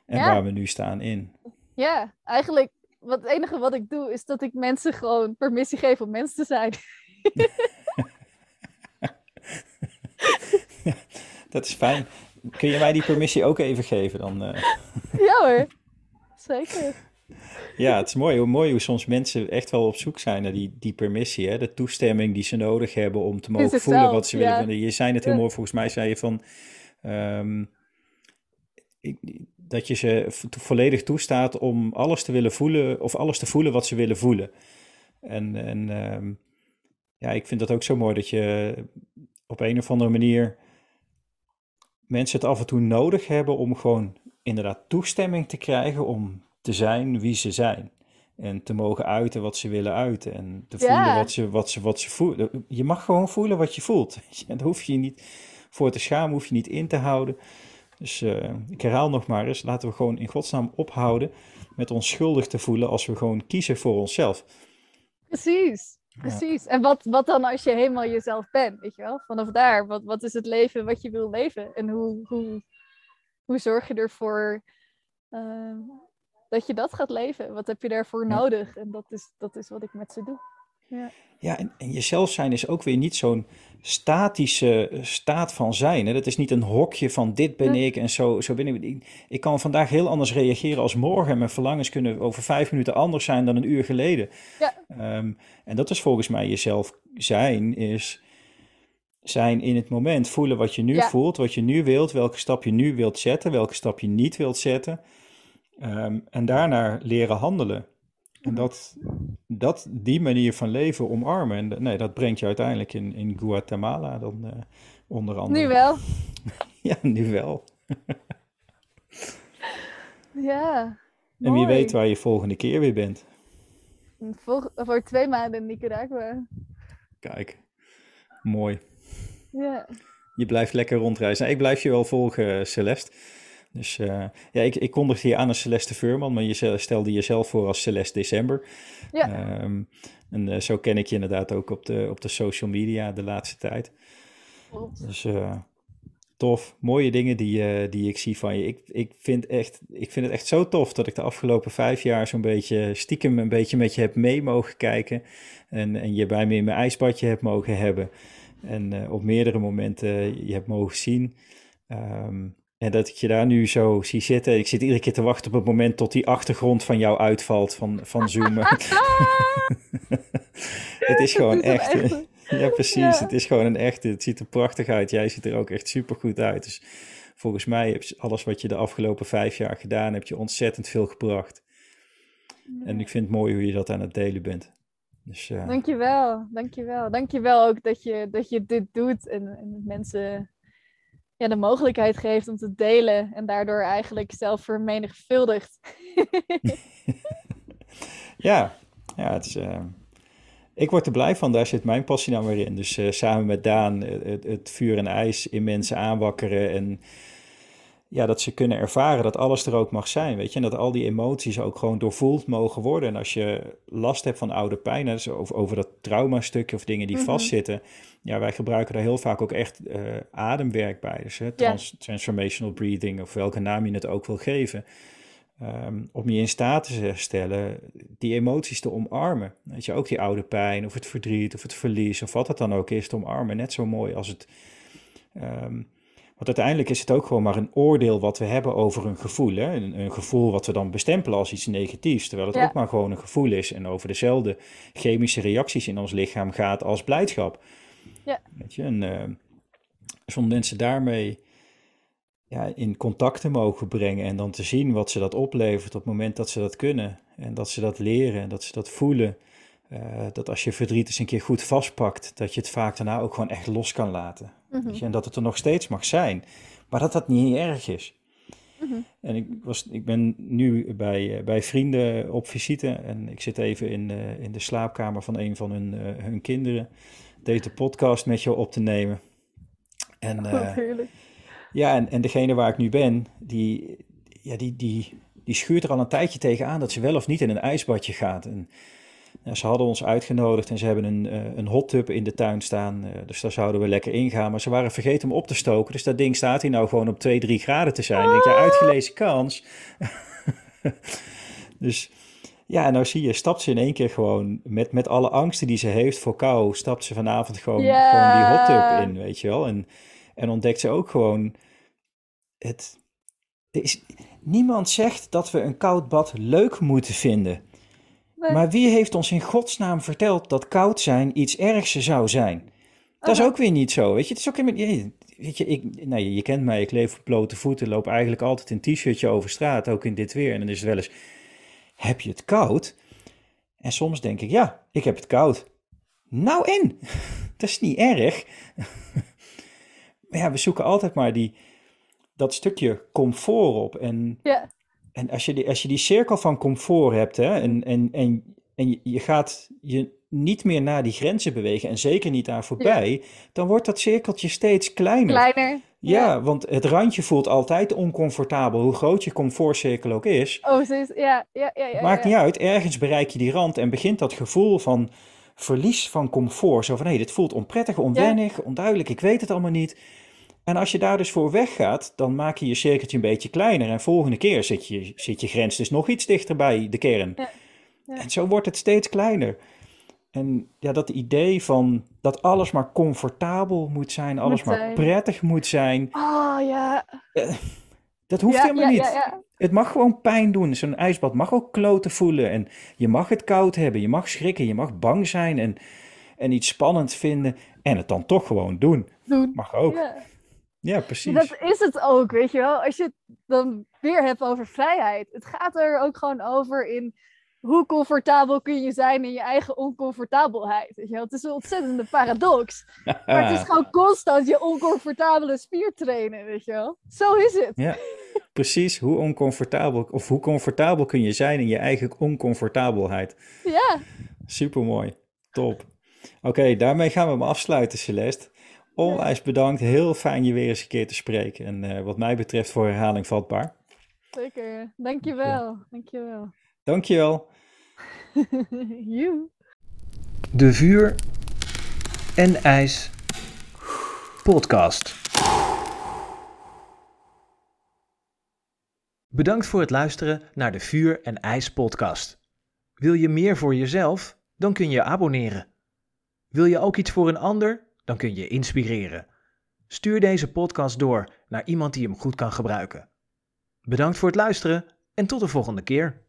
en waar we nu staan in. Ja, eigenlijk wat, het enige wat ik doe is dat ik mensen gewoon permissie geef om mens te zijn. dat is fijn. Kun je mij die permissie ook even geven dan? Uh... Ja hoor, zeker. Ja, het is mooi, hoe mooi hoe soms mensen echt wel op zoek zijn naar die, die permissie, hè? de toestemming die ze nodig hebben om te mogen voelen wat ze willen. Je zei het heel mooi, volgens mij zei je van um, ik, dat je ze volledig toestaat om alles te willen voelen of alles te voelen wat ze willen voelen. En, en um, ja, ik vind dat ook zo mooi dat je op een of andere manier mensen het af en toe nodig hebben om gewoon inderdaad toestemming te krijgen om te zijn wie ze zijn. En te mogen uiten wat ze willen uiten. En te voelen wat ze, wat, ze, wat ze voelen. Je mag gewoon voelen wat je voelt. Daar hoef je je niet voor te schamen, hoef je niet in te houden. Dus uh, ik herhaal nog maar eens, laten we gewoon in godsnaam ophouden met ons schuldig te voelen als we gewoon kiezen voor onszelf. Precies, precies. En wat, wat dan als je helemaal jezelf bent, weet je wel? Vanaf daar, wat, wat is het leven wat je wil leven? En hoe, hoe, hoe zorg je ervoor uh, dat je dat gaat leven? Wat heb je daarvoor nodig? En dat is, dat is wat ik met ze doe. Ja, ja en, en jezelf zijn is ook weer niet zo'n statische eh, staat van zijn. Hè? Dat is niet een hokje van dit ben ik en zo, zo ben ik. ik. kan vandaag heel anders reageren als morgen. Mijn verlangens kunnen over vijf minuten anders zijn dan een uur geleden. Ja. Um, en dat is volgens mij jezelf zijn, is zijn in het moment. Voelen wat je nu voelt, wat je nu wilt, welke stap je nu wilt zetten, welke stap je niet wilt zetten. Um, en daarna leren handelen. En dat, dat, die manier van leven omarmen, en nee, dat brengt je uiteindelijk in, in Guatemala dan uh, onder andere. Nu wel. ja, nu wel. ja. En wie weet waar je volgende keer weer bent. Vol voor twee maanden in Nicaragua. Kijk, mooi. Ja. je blijft lekker rondreizen. Ik blijf je wel volgen, Celeste. Dus uh, ja, ik, ik kondigde je aan als Celeste Veurman, maar je stelde jezelf voor als Celeste December. Ja. Um, en uh, zo ken ik je inderdaad ook op de, op de social media de laatste tijd. Dus uh, tof. Mooie dingen die, die ik zie van je. Ik, ik, vind echt, ik vind het echt zo tof dat ik de afgelopen vijf jaar zo'n beetje stiekem een beetje met je heb mee mogen kijken. En, en je bij me in mijn ijsbadje hebt mogen hebben. En op meerdere momenten je hebt mogen zien. Um, en dat ik je daar nu zo zie zitten. Ik zit iedere keer te wachten op het moment tot die achtergrond van jou uitvalt van, van zoomen. het is gewoon echt. Ja, precies. Het is gewoon een echte. Het ziet er prachtig uit. Jij ziet er ook echt super goed uit. Dus volgens mij heb je alles wat je de afgelopen vijf jaar gedaan, heb je ontzettend veel gebracht. En ik vind het mooi hoe je dat aan het delen bent. Dus, uh... Dankjewel, dankjewel. Dankjewel ook dat je, dat je dit doet en, en mensen ja, de mogelijkheid geeft om te delen en daardoor eigenlijk zelf vermenigvuldigt. ja, ja het is, uh, ik word er blij van, daar zit mijn passie nou weer in. Dus uh, samen met Daan het, het, vuur en ijs in mensen aanwakkeren en ja, dat ze kunnen ervaren dat alles er ook mag zijn, weet je. En dat al die emoties ook gewoon doorvoeld mogen worden. En als je last hebt van oude pijn, dus over, over dat traumastukje of dingen die mm vastzitten. Ja, wij gebruiken daar heel vaak ook echt uh, ademwerk bij. Dus hè, trans transformational breathing of welke naam je het ook wil geven. Um, om je in staat te stellen die emoties te omarmen. Weet je, ook die oude pijn of het verdriet of het verlies of wat het dan ook is te omarmen. Net zo mooi als het... Um, want uiteindelijk is het ook gewoon maar een oordeel wat we hebben over een gevoel. Hè? Een, een gevoel wat we dan bestempelen als iets negatiefs, terwijl het ook maar gewoon een gevoel is en over dezelfde chemische reacties in ons lichaam gaat als blijdschap. Ja. Weet je, en uh, dus om mensen daarmee ja, in contact te mogen brengen en dan te zien wat ze dat oplevert op het moment dat ze dat kunnen en dat ze dat leren en dat ze dat voelen. Uh, dat als je verdriet eens een keer goed vastpakt, dat je het vaak daarna ook gewoon echt los kan laten. Mm En dat het er nog steeds mag zijn, maar dat dat niet erg is. Mhm. En ik, was, ik ben nu bij, uh, bij vrienden op visite en ik zit even in, uh, in de slaapkamer van een van hun, hun kinderen. Deze podcast met jou op te nemen. En, oh, ja, en, en degene waar ik nu ben, die, ja, die, die, die schuurt er al een tijdje tegenaan dat ze wel of niet in een ijsbadje gaat. En ze hadden ons uitgenodigd en ze hebben een, uh, een hot tub in de tuin staan. Uh, dus daar zouden we lekker ingaan. Maar ze waren vergeten om op te stoken. Dus dat ding staat hier nou gewoon op 2, 3 graden te zijn. Denk je, uitgelezen kans. dus ja, en nou zie je, stapt ze in één keer gewoon met, met alle angsten die ze heeft voor kou. Stapt ze vanavond gewoon, gewoon die hot tub in, weet je wel. En, en ontdekt ze ook gewoon het... is, niemand zegt dat we een koud bad leuk moeten vinden. Maar wie heeft ons in godsnaam verteld dat koud zijn iets ergs zou zijn? Dat is ook weer niet zo, weet je. Het is ook helemaal, weet je, ik, nou, je, kent mij, ik leef op blote voeten, loop eigenlijk altijd een t-shirtje over straat, ook in dit weer. En dan is het wel eens, heb je het koud? En soms denk ik, ja, ik heb het koud. Nou in, dat is niet erg. maar ja, we zoeken altijd maar die, dat stukje comfort op. En ja. En als je die, als je die cirkel van comfort hebt hè, en, en, en, en je gaat je niet meer naar die grenzen bewegen en zeker niet daar voorbij, dan wordt dat cirkeltje steeds kleiner. Kleiner. Ja, want het randje voelt altijd oncomfortabel, hoe groot je comfortcirkel ook is. Oh, zo is, ja, ja, ja, ja. Maakt niet uit, ergens bereik je die rand en begint dat gevoel van verlies van comfort. Zo van, hé, hey, dit voelt onprettig, onwennig, onduidelijk, ik weet het allemaal niet. En als je daar dus voor weggaat, dan maak je je cirkeltje een beetje kleiner. En volgende keer zit je, zit je grens dus nog iets dichter bij de kern. Ja. Ja. En zo wordt het steeds kleiner. En ja, dat idee van dat alles maar comfortabel moet zijn, alles maar prettig moet zijn. Oh ja. Eh, dat hoeft helemaal niet. Het mag gewoon pijn doen. Zo'n ijsbad mag ook kloten voelen. En je mag het koud hebben, je mag schrikken, je mag bang zijn en, en iets spannend vinden. En het dan toch gewoon doen. Doen. Mag ook. Ja, precies. Dat is het ook, weet je wel. Als je het dan weer hebt over vrijheid. Het gaat er ook gewoon over in hoe comfortabel kun je zijn in je eigen oncomfortabelheid. Weet je wel? Het is een ontzettende paradox. maar het is gewoon constant je oncomfortabele spier trainen, weet je wel. Zo is het. Ja, precies. Hoe oncomfortabel, of hoe comfortabel kun je zijn in je eigen oncomfortabelheid. Ja. Supermooi. Top. Oké, daarmee gaan we hem afsluiten, Celeste onwijs bedankt. Heel fijn je weer eens een keer te spreken. En eh, wat mij betreft voor herhaling vatbaar. Zeker. Dankjewel. Dankjewel. Dankjewel. you. De Vuur en IJs podcast. Bedankt voor het luisteren naar de Vuur en IJs podcast. Wil je meer voor jezelf? Dan kun je abonneren. Wil je ook iets voor een ander? Dan kun je inspireren. Stuur deze podcast door naar iemand die hem goed kan gebruiken. Bedankt voor het luisteren en tot de volgende keer.